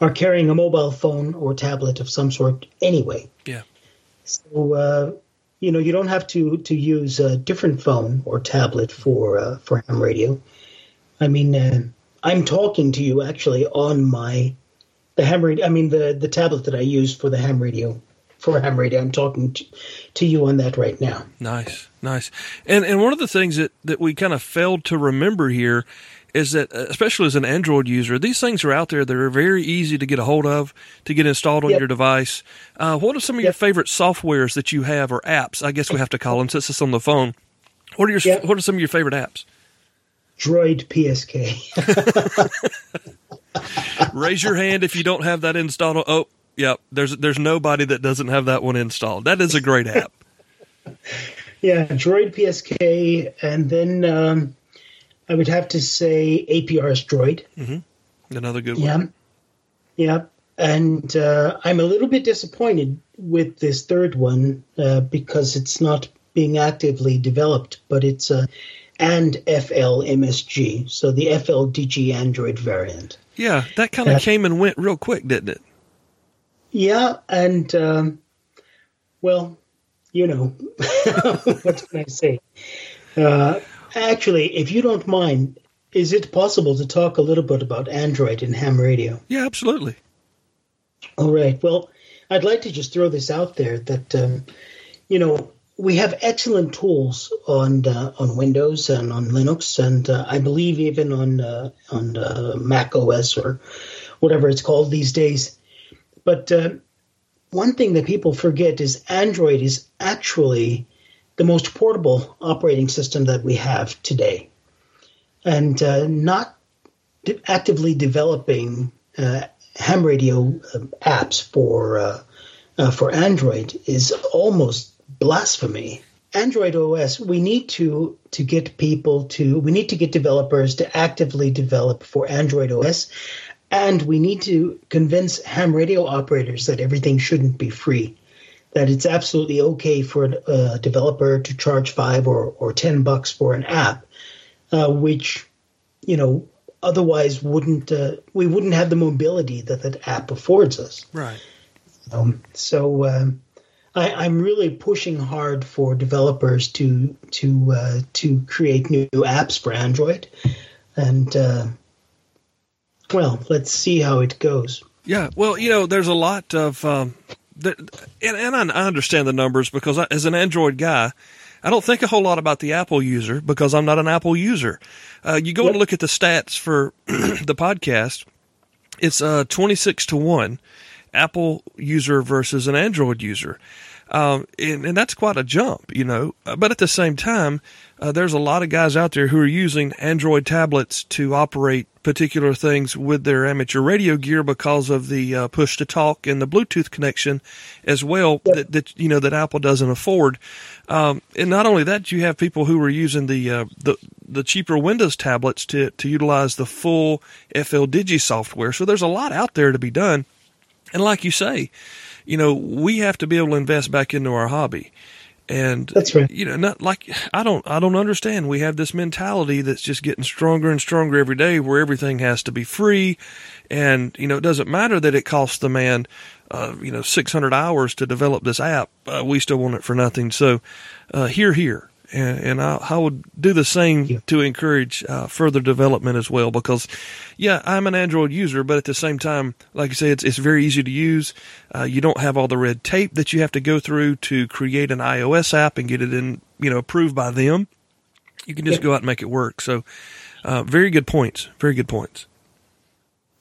are carrying a mobile phone or tablet of some sort anyway. Yeah. So, uh, you know, you don't have to, to use a different phone or tablet for uh, for ham radio. I mean, uh, I'm talking to you actually on my the ham radio. I mean, the the tablet that I use for the ham radio for ham radio. I'm talking to, to, you on that right now. Nice, nice. And and one of the things that that we kind of failed to remember here is that, uh, especially as an Android user, these things are out there that are very easy to get a hold of, to get installed on yep. your device. Uh, what are some of yep. your favorite softwares that you have, or apps? I guess we have to call them since it's on the phone. What are your yep. What are some of your favorite apps? Droid PSK. Raise your hand if you don't have that installed. Oh, Yep. There's there's nobody that doesn't have that one installed. That is a great app. yeah, Droid PSK, and then um, I would have to say APRS Droid. Mm-hmm. Another good yeah. one. Yeah. And uh, I'm a little bit disappointed with this third one uh, because it's not being actively developed, but it's uh, and FLMSG, so the FLDigi Android variant. Yeah, that kind of came and went real quick, didn't it? Yeah, and um, well, you know, what can I say? Uh, actually, if you don't mind, is it possible to talk a little bit about Android and ham radio? Yeah, absolutely. All right. Well, I'd like to just throw this out there that um, you know we have excellent tools on uh, on Windows and on Linux, and uh, I believe even on uh, on uh, Mac OS or whatever it's called these days. But uh, one thing that people forget is Android is actually the most portable operating system that we have today. And uh, not de- actively developing uh, ham radio uh, apps for uh, uh, for Android is almost blasphemy. Android OS, we need to to get people to we need to get developers to actively develop for Android OS and we need to convince ham radio operators that everything shouldn't be free, that it's absolutely okay for a developer to charge five or, or 10 bucks for an app, uh, which, you know, otherwise wouldn't, uh, we wouldn't have the mobility that that app affords us. Right. Um, so, um, I, am really pushing hard for developers to to uh, to create new apps for Android, and uh, well, let's see how it goes. Yeah, well, you know, there's a lot of, um, and, and I understand the numbers because I, as an Android guy, I don't think a whole lot about the Apple user because I'm not an Apple user. Uh, you go yep. and look at the stats for the podcast. It's uh, 26 to 1 Apple user versus an Android user. Um, and, and, that's quite a jump, you know. Uh, but at the same time, uh, there's a lot of guys out there who are using Android tablets to operate particular things with their amateur radio gear because of the uh, push to talk and the Bluetooth connection as well that, that you know that Apple doesn't afford. Um, and not only that, you have people who are using the uh, the the cheaper Windows tablets to to utilize the full FLDigi software. So there's a lot out there to be done. And like you say, you know, we have to be able to invest back into our hobby. And That's right. You know, not like I don't I don't understand. We have this mentality that's just getting stronger and stronger every day, where everything has to be free, and you know it doesn't matter that it costs the man, uh, you know, six hundred hours to develop this app. Uh, we still want it for nothing. So, uh, here, here and, and I, I, would do the same yeah. to encourage uh, further development as well. Because, yeah, I'm an Android user, but at the same time, like I say, it's it's very easy to use. Uh, you don't have all the red tape that you have to go through to create an iOS app and get it in, you know, approved by them. You can just yeah. go out and make it work. So, uh, very good points. Very good points.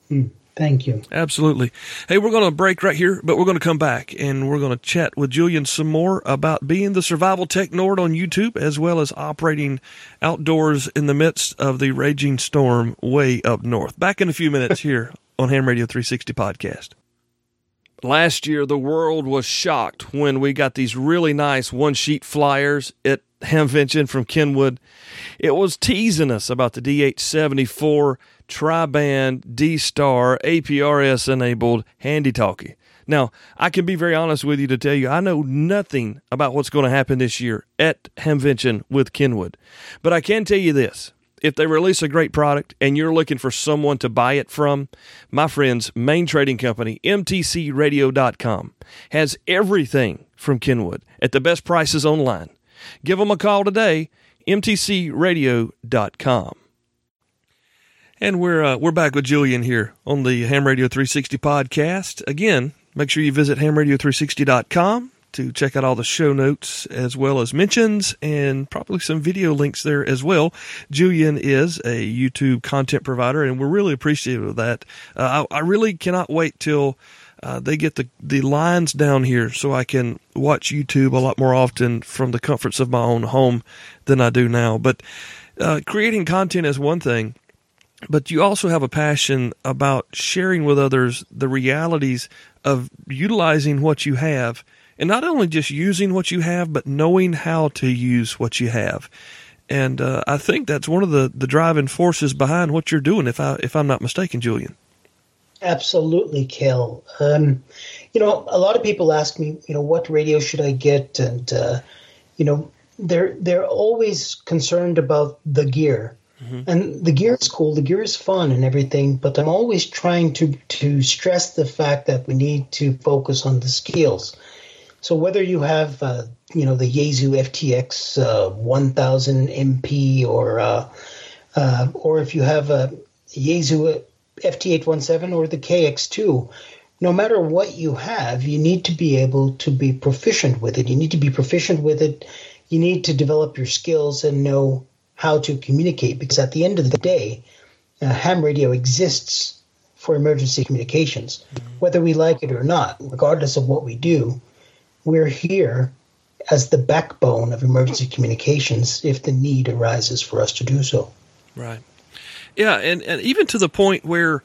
Mm. Thank you. Absolutely. Hey, we're going to break right here, but we're going to come back and we're going to chat with Julian some more about being the survival tech nord on YouTube as well as operating outdoors in the midst of the raging storm way up north. Back in a few minutes here on Ham Radio 360 podcast. Last year, the world was shocked when we got these really nice one sheet flyers at Hamvention from Kenwood. It was teasing us about the DH74 tri-band D-Star APRS enabled handy talkie. Now, I can be very honest with you to tell you, I know nothing about what's going to happen this year at Hamvention with Kenwood. But I can tell you this if they release a great product and you're looking for someone to buy it from, my friends, main trading company, MTCRadio.com, has everything from Kenwood at the best prices online. Give them a call today, MTCRadio.com. And we're uh, we're back with Julian here on the Ham Radio 360 podcast. Again, make sure you visit hamradio360.com to check out all the show notes as well as mentions and probably some video links there as well. Julian is a YouTube content provider, and we're really appreciative of that. Uh, I, I, really cannot wait till uh, they get the, the lines down here so I can watch YouTube a lot more often from the comforts of my own home than I do now. But uh, creating content is one thing but you also have a passion about sharing with others the realities of utilizing what you have. And not only just using what you have but knowing how to use what you have. And uh, I think that's one of the, the driving forces behind what you're doing if I if I'm not mistaken Julian. Absolutely Cale. Um, you know a lot of people ask me you know what radio should I get? And uh, you know they're they're always concerned about the gear Mm-hmm. And the gear is cool, the gear is fun and everything, but I'm always trying to to stress the fact that we need to focus on the skills. So whether you have uh, you know the Yaesu FTX uh, 1000 MP or uh, uh, or if you have a Yaesu FT817 or the KX2, no matter what you have, you need to be able to be proficient with it. You need to be proficient with it. You need to develop your skills and know how to communicate because at the end of the day, uh, ham radio exists for emergency communications. Whether we like it or not, regardless of what we do, we're here as the backbone of emergency communications if the need arises for us to do so. Right. Yeah, and, and even to the point where,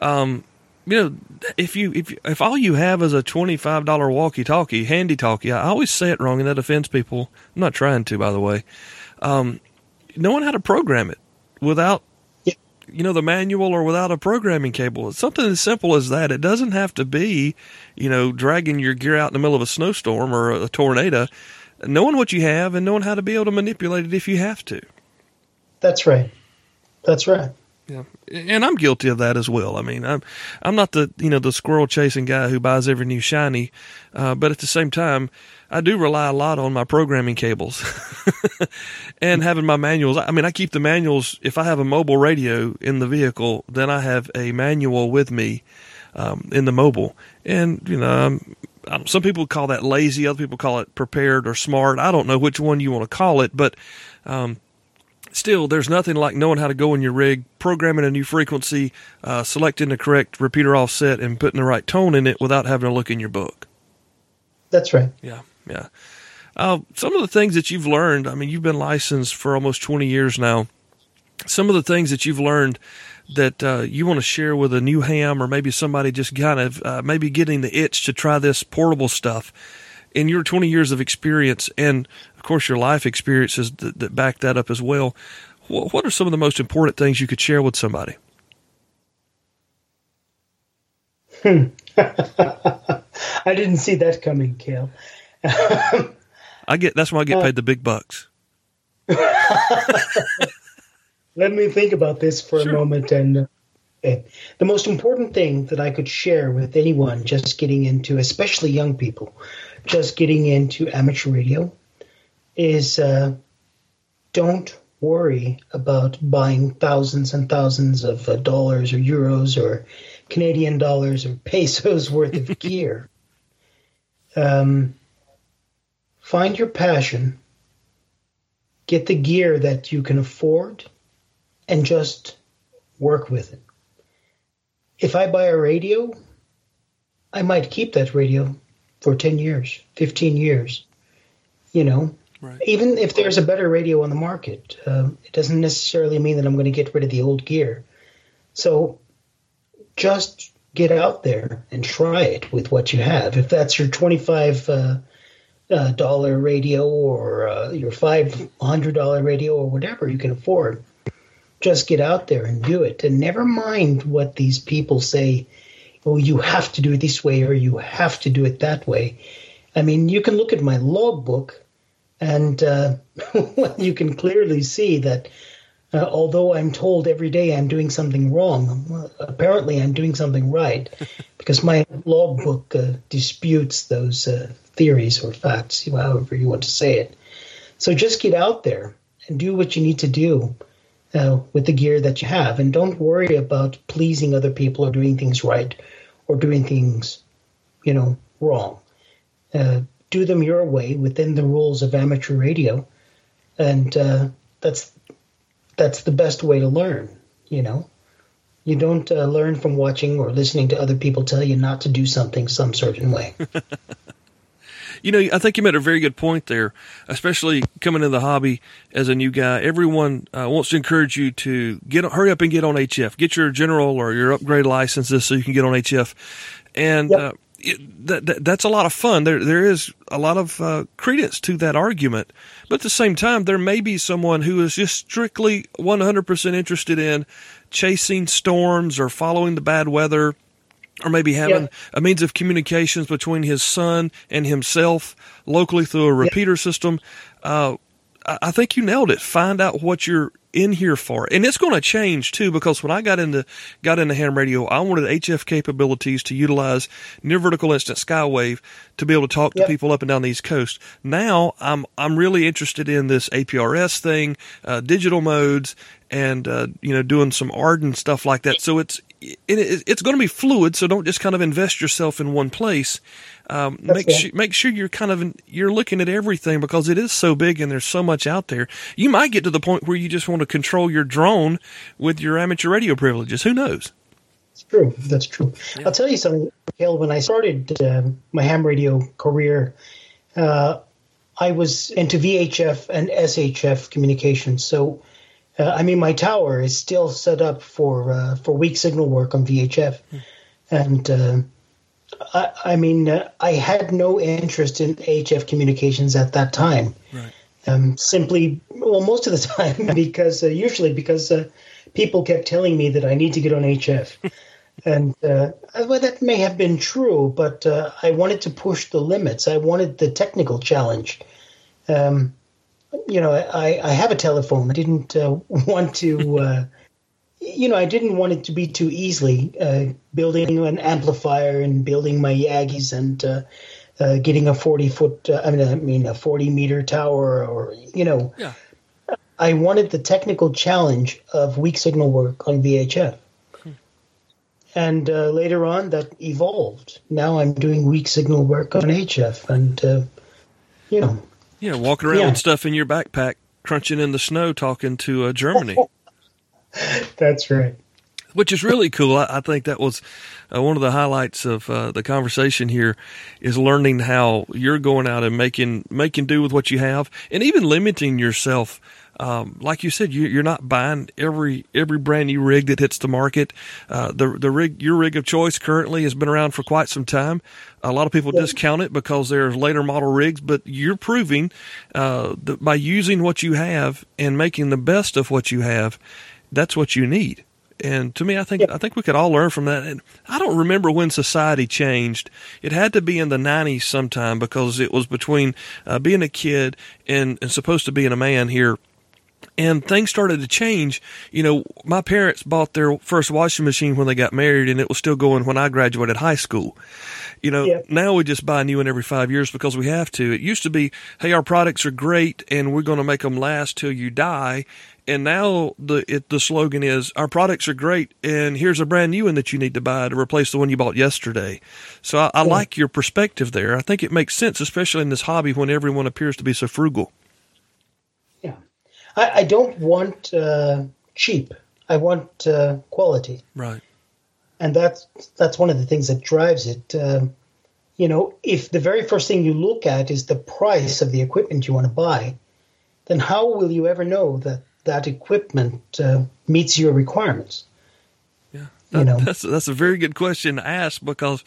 um, you know, if you if if all you have is a twenty five dollar walkie talkie, handy talkie, I always say it wrong, and that offends people. I'm not trying to, by the way. Um, knowing how to program it without yeah. you know the manual or without a programming cable. It's something as simple as that. It doesn't have to be, you know, dragging your gear out in the middle of a snowstorm or a tornado. Knowing what you have and knowing how to be able to manipulate it if you have to. That's right. That's right. Yeah, and I'm guilty of that as well. I mean, I'm I'm not the you know the squirrel chasing guy who buys every new shiny, uh, but at the same time, I do rely a lot on my programming cables and having my manuals. I mean, I keep the manuals. If I have a mobile radio in the vehicle, then I have a manual with me um, in the mobile. And, you know, um, some people call that lazy. Other people call it prepared or smart. I don't know which one you want to call it, but, um, still, there's nothing like knowing how to go in your rig, programming a new frequency, uh, selecting the correct repeater offset, and putting the right tone in it without having to look in your book. That's right. Yeah. Yeah. Uh, some of the things that you've learned, I mean, you've been licensed for almost 20 years now. Some of the things that you've learned that uh, you want to share with a new ham or maybe somebody just kind of uh, maybe getting the itch to try this portable stuff in your 20 years of experience and of course your life experiences that, that back that up as well what are some of the most important things you could share with somebody hmm. i didn't see that coming Cale I get that's why I get paid the big bucks. Let me think about this for sure. a moment. And uh, the most important thing that I could share with anyone just getting into, especially young people, just getting into amateur radio, is uh, don't worry about buying thousands and thousands of uh, dollars or euros or Canadian dollars or pesos worth of gear. Um, find your passion, get the gear that you can afford, and just work with it. If I buy a radio, I might keep that radio for 10 years, 15 years. You know, right. even if there's a better radio on the market, uh, it doesn't necessarily mean that I'm going to get rid of the old gear. So just get out there and try it with what you have. If that's your 25 uh, uh, dollar radio or uh, your $500 radio or whatever you can afford, just get out there and do it. And never mind what these people say, oh, you have to do it this way or you have to do it that way. I mean, you can look at my logbook and uh, you can clearly see that uh, although I'm told every day I'm doing something wrong, apparently I'm doing something right because my logbook uh, disputes those uh, theories or facts, however you want to say it. So just get out there and do what you need to do uh, with the gear that you have, and don't worry about pleasing other people or doing things right or doing things, you know, wrong. Uh, do them your way within the rules of amateur radio, and uh, that's that's the best way to learn. You know, you don't uh, learn from watching or listening to other people tell you not to do something some certain way. you know, I think you made a very good point there, especially coming into the hobby as a new guy. Everyone uh, wants to encourage you to get hurry up and get on HF, get your general or your upgrade licenses so you can get on HF, and. Yep. Uh, that, that, that's a lot of fun. There there is a lot of uh, credence to that argument, but at the same time, there may be someone who is just strictly 100% interested in chasing storms or following the bad weather, or maybe having yep. a means of communications between his son and himself locally through a repeater yep. system. Uh, I think you nailed it. Find out what you're in here for. And it's going to change too because when I got into got into ham radio, I wanted HF capabilities to utilize near vertical incidence skywave to be able to talk yep. to people up and down the East Coast. Now I'm I'm really interested in this APRS thing, uh, digital modes, and uh, you know doing some Arden stuff like that. So it's it, it's going to be fluid. So don't just kind of invest yourself in one place. Um, make sure make sure you're kind of you're looking at everything because it is so big and there's so much out there. You might get to the point where you just want to control your drone with your amateur radio privileges. Who knows? It's true. That's true. Yeah. I'll tell you something, Cale. When I started uh, my ham radio career, uh, I was into VHF and SHF communications. So, uh, I mean, my tower is still set up for uh, for weak signal work on VHF, and uh, I, I mean, uh, I had no interest in HF communications at that time. Right. Um, simply, well, most of the time, because uh, usually because uh, people kept telling me that I need to get on HF. and uh, well, that may have been true, but uh, I wanted to push the limits. I wanted the technical challenge. Um, you know, I, I have a telephone. I didn't uh, want to you know, I didn't want it to be too easily uh, building an amplifier and building my Yagis and uh, uh, getting a forty foot, uh, I mean, I mean, a forty meter tower, or you know, yeah. I wanted the technical challenge of weak signal work on VHF. Hmm. And uh, later on, that evolved. Now I'm doing weak signal work on HF, and uh, you know, yeah, walking around yeah. with stuff in your backpack, crunching in the snow, talking to Germany. That's right. Which is really cool. I, I think that was uh, one of the highlights of uh, the conversation here is learning how you're going out and making making do with what you have, and even limiting yourself. Um, like you said, you, are not buying every every brand new rig that hits the market. Uh, the the rig your rig of choice currently has been around for quite some time. A lot of people yeah. discount it because there's later model rigs, but you're proving uh, that by using what you have and making the best of what you have, that's what you need. And to me, I think I think we could all learn from that. And I don't remember when society changed. It had to be in the '90s sometime because it was between uh, being a kid and, and supposed to being a man here and things started to change. You know, my parents bought their first washing machine when they got married, and it was still going when I graduated high school. You know, yeah. now we just buy a new one every five years because we have to. It used to be, hey, our products are great, and we're going to make them last till you die. And now the it, the slogan is, our products are great, and here's a brand new one that you need to buy to replace the one you bought yesterday. So I, I yeah. like your perspective there. I think it makes sense, especially in this hobby when everyone appears to be so frugal. I, I don't want uh, cheap. I want uh, quality. Right. And that's that's one of the things that drives it. Uh, you know, if the very first thing you look at is the price of the equipment you want to buy, then how will you ever know that that equipment uh, meets your requirements? Yeah, that, you know, that's that's a very good question to ask because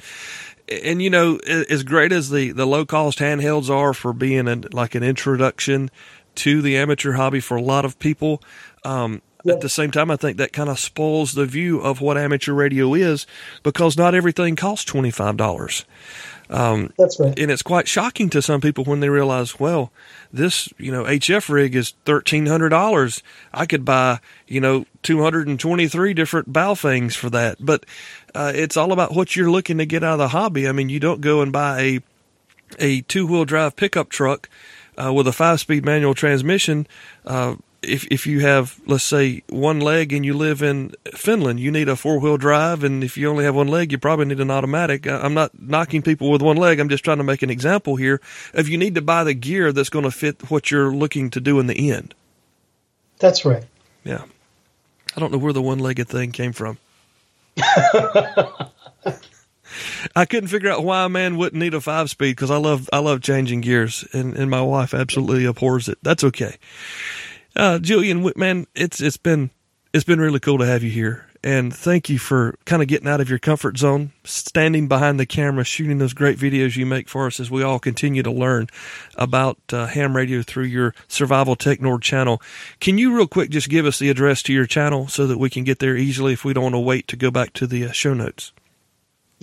and you know as great as the the low cost handhelds are for being a, like an introduction to the amateur hobby for a lot of people. Um, At the same time, I think that kind of spoils the view of what amateur radio is because not everything costs twenty five dollars. Um, That's right. And it's quite shocking to some people when they realize, well, this you know HF rig is thirteen hundred dollars. I could buy you know two hundred and twenty three different Baofengs for that. But uh, it's all about what you're looking to get out of the hobby. I mean, you don't go and buy a a two wheel drive pickup truck uh, with a five speed manual transmission, uh, if if you have let's say one leg and you live in Finland, you need a four wheel drive, and if you only have one leg, you probably need an automatic. I'm not knocking people with one leg. I'm just trying to make an example here. If you need to buy the gear that's going to fit what you're looking to do in the end. That's right. Yeah, I don't know where the one legged thing came from. I couldn't figure out why a man wouldn't need a five speed because I love I love changing gears and, and my wife absolutely abhors it. That's okay. Uh, Julian, man, it's it's been it's been really cool to have you here, and thank you for kind of getting out of your comfort zone, standing behind the camera, shooting those great videos you make for us as we all continue to learn about uh, ham radio through your Survival Tech Nord channel. Can you real quick just give us the address to your channel so that we can get there easily if we don't want to wait to go back to the uh, show notes?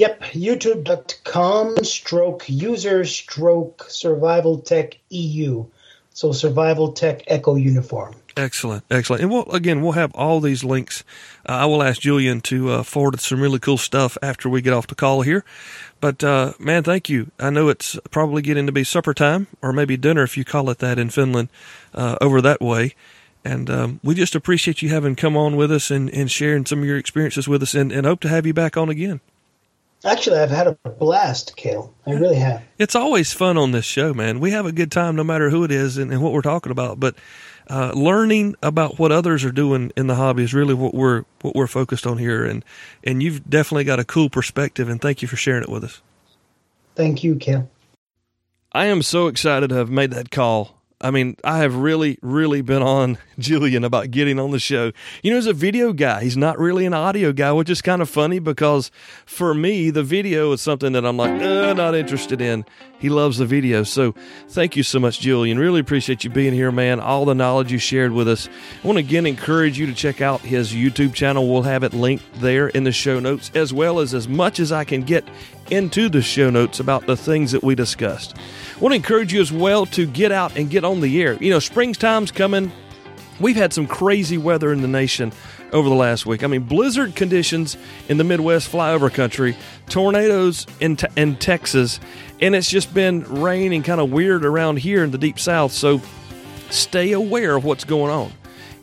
Yep, youtube.com stroke user stroke survival tech EU. So survival tech echo uniform. Excellent, excellent. And we'll, again, we'll have all these links. Uh, I will ask Julian to uh, forward some really cool stuff after we get off the call here. But uh, man, thank you. I know it's probably getting to be supper time, or maybe dinner if you call it that in Finland, uh, over that way. And um, we just appreciate you having come on with us and, and sharing some of your experiences with us, and, and hope to have you back on again. Actually, I've had a blast, Cale. I really have. It's always fun on this show, man. We have a good time no matter who it is and, and what we're talking about. But uh, learning about what others are doing in the hobby is really what we're what we're focused on here. And and you've definitely got a cool perspective. And thank you for sharing it with us. Thank you, Cale. I am so excited to have made that call I mean, I have really, really been on Julian about getting on the show. You know, he's a video guy. He's not really an audio guy, which is kind of funny because for me, the video is something that I'm like, uh, not interested in. He loves the video. So thank you so much, Julian. Really appreciate you being here, man. All the knowledge you shared with us. I want to again encourage you to check out his YouTube channel. We'll have it linked there in the show notes, as well as as much as I can get into the show notes about the things that we discussed. Want to encourage you as well to get out and get on the air. You know, springtime's coming. We've had some crazy weather in the nation over the last week. I mean, blizzard conditions in the Midwest flyover country, tornadoes in, te- in Texas, and it's just been rain and kind of weird around here in the deep south. So stay aware of what's going on.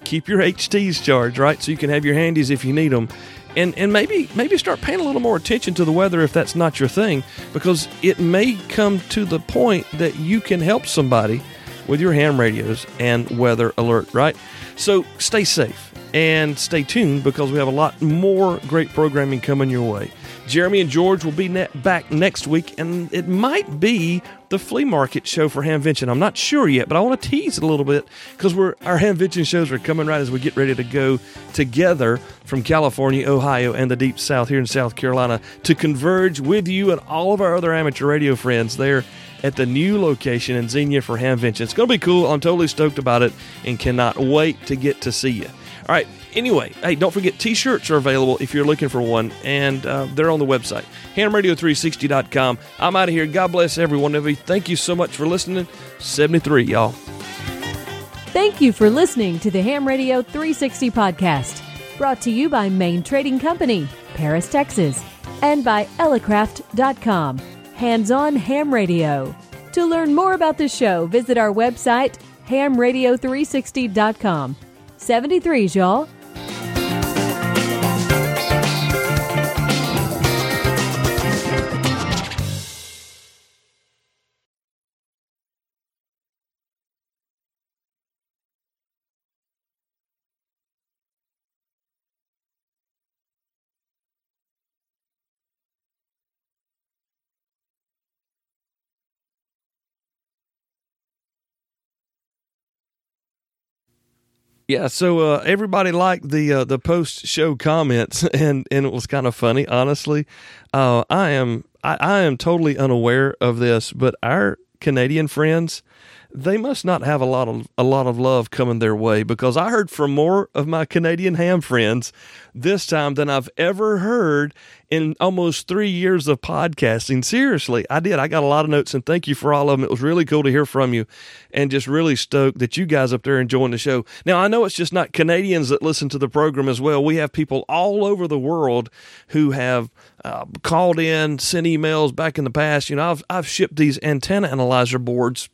Keep your HTs charged, right? So you can have your handies if you need them and and maybe maybe start paying a little more attention to the weather if that's not your thing because it may come to the point that you can help somebody with your ham radios and weather alert right? So stay safe and stay tuned because we have a lot more great programming coming your way Jeremy and George will be ne- back next week, and it might be the flea market show for Hamvention. I'm not sure yet, but I want to tease it a little bit because we're our Hamvention shows are coming right as we get ready to go together from California, Ohio, and the deep south here in South Carolina to converge with you and all of our other amateur radio friends there at the new location in Xenia for Hamvention. It's going to be cool. I'm totally stoked about it and cannot wait to get to see you. All right, Anyway, hey, don't forget t shirts are available if you're looking for one, and uh, they're on the website, hamradio360.com. I'm out of here. God bless every one of you. Thank you so much for listening. 73, y'all. Thank you for listening to the Ham Radio 360 podcast, brought to you by Main Trading Company, Paris, Texas, and by Elecraft.com, hands on ham radio. To learn more about the show, visit our website, hamradio360.com. 73, y'all. Yeah, so uh, everybody liked the uh, the post show comments, and, and it was kind of funny. Honestly, uh, I am I, I am totally unaware of this, but our Canadian friends they must not have a lot of a lot of love coming their way because I heard from more of my Canadian ham friends this time than I've ever heard in almost three years of podcasting. Seriously, I did. I got a lot of notes and thank you for all of them. It was really cool to hear from you and just really stoked that you guys up there enjoying the show. Now, I know it's just not Canadians that listen to the program as well. We have people all over the world who have uh, called in, sent emails back in the past. You know, I've, I've shipped these antenna analyzer boards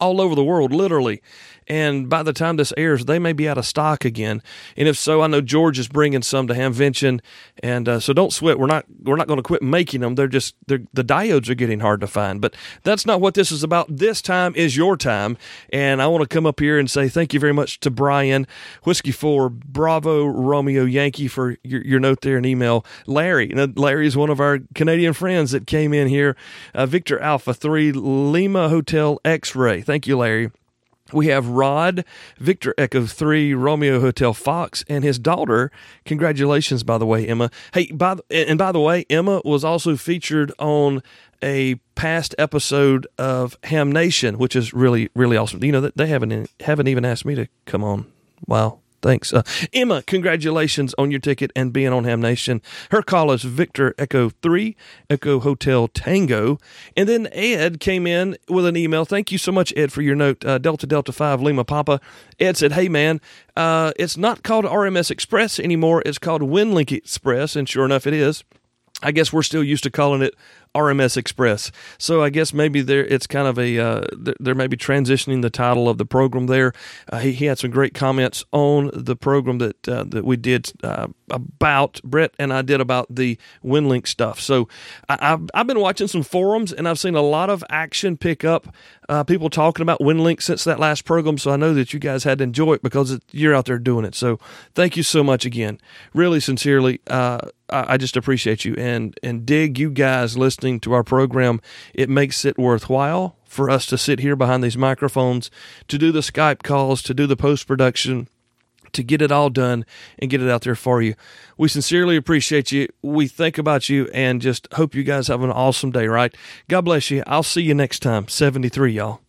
all over the world, literally and by the time this airs, they may be out of stock again. And if so, I know George is bringing some to Hamvention, and uh, so don't sweat. We're not we're not going to quit making them. They're just they're, the diodes are getting hard to find. But that's not what this is about. This time is your time, and I want to come up here and say thank you very much to Brian Whiskey Four Bravo Romeo Yankee for your, your note there and email. Larry, Larry is one of our Canadian friends that came in here. Uh, Victor Alpha Three Lima Hotel X Ray. Thank you, Larry. We have Rod, Victor Echo 3, Romeo Hotel Fox, and his daughter. Congratulations, by the way, Emma. Hey, by the, and by the way, Emma was also featured on a past episode of Ham Nation, which is really, really awesome. You know they haven't haven't even asked me to come on. Wow, Thanks. Uh, Emma, congratulations on your ticket and being on Ham Nation. Her call is Victor Echo 3, Echo Hotel Tango. And then Ed came in with an email. Thank you so much, Ed, for your note. Uh, Delta Delta 5 Lima Papa. Ed said, Hey, man, uh, it's not called RMS Express anymore. It's called WinLink Express. And sure enough, it is. I guess we're still used to calling it RMS Express. So I guess maybe there it's kind of a uh, they're maybe transitioning the title of the program there. Uh, he, he had some great comments on the program that uh, that we did uh, about Brett and I did about the WinLink stuff. So I, have I've been watching some forums and I've seen a lot of action pick up. Uh, people talking about WinLink since that last program. So I know that you guys had to enjoy it because it, you're out there doing it. So thank you so much again. Really sincerely, uh, I, I just appreciate you and and dig you guys listening listening to our program, it makes it worthwhile for us to sit here behind these microphones, to do the Skype calls, to do the post production, to get it all done and get it out there for you. We sincerely appreciate you. We think about you and just hope you guys have an awesome day, right? God bless you. I'll see you next time. 73, y'all.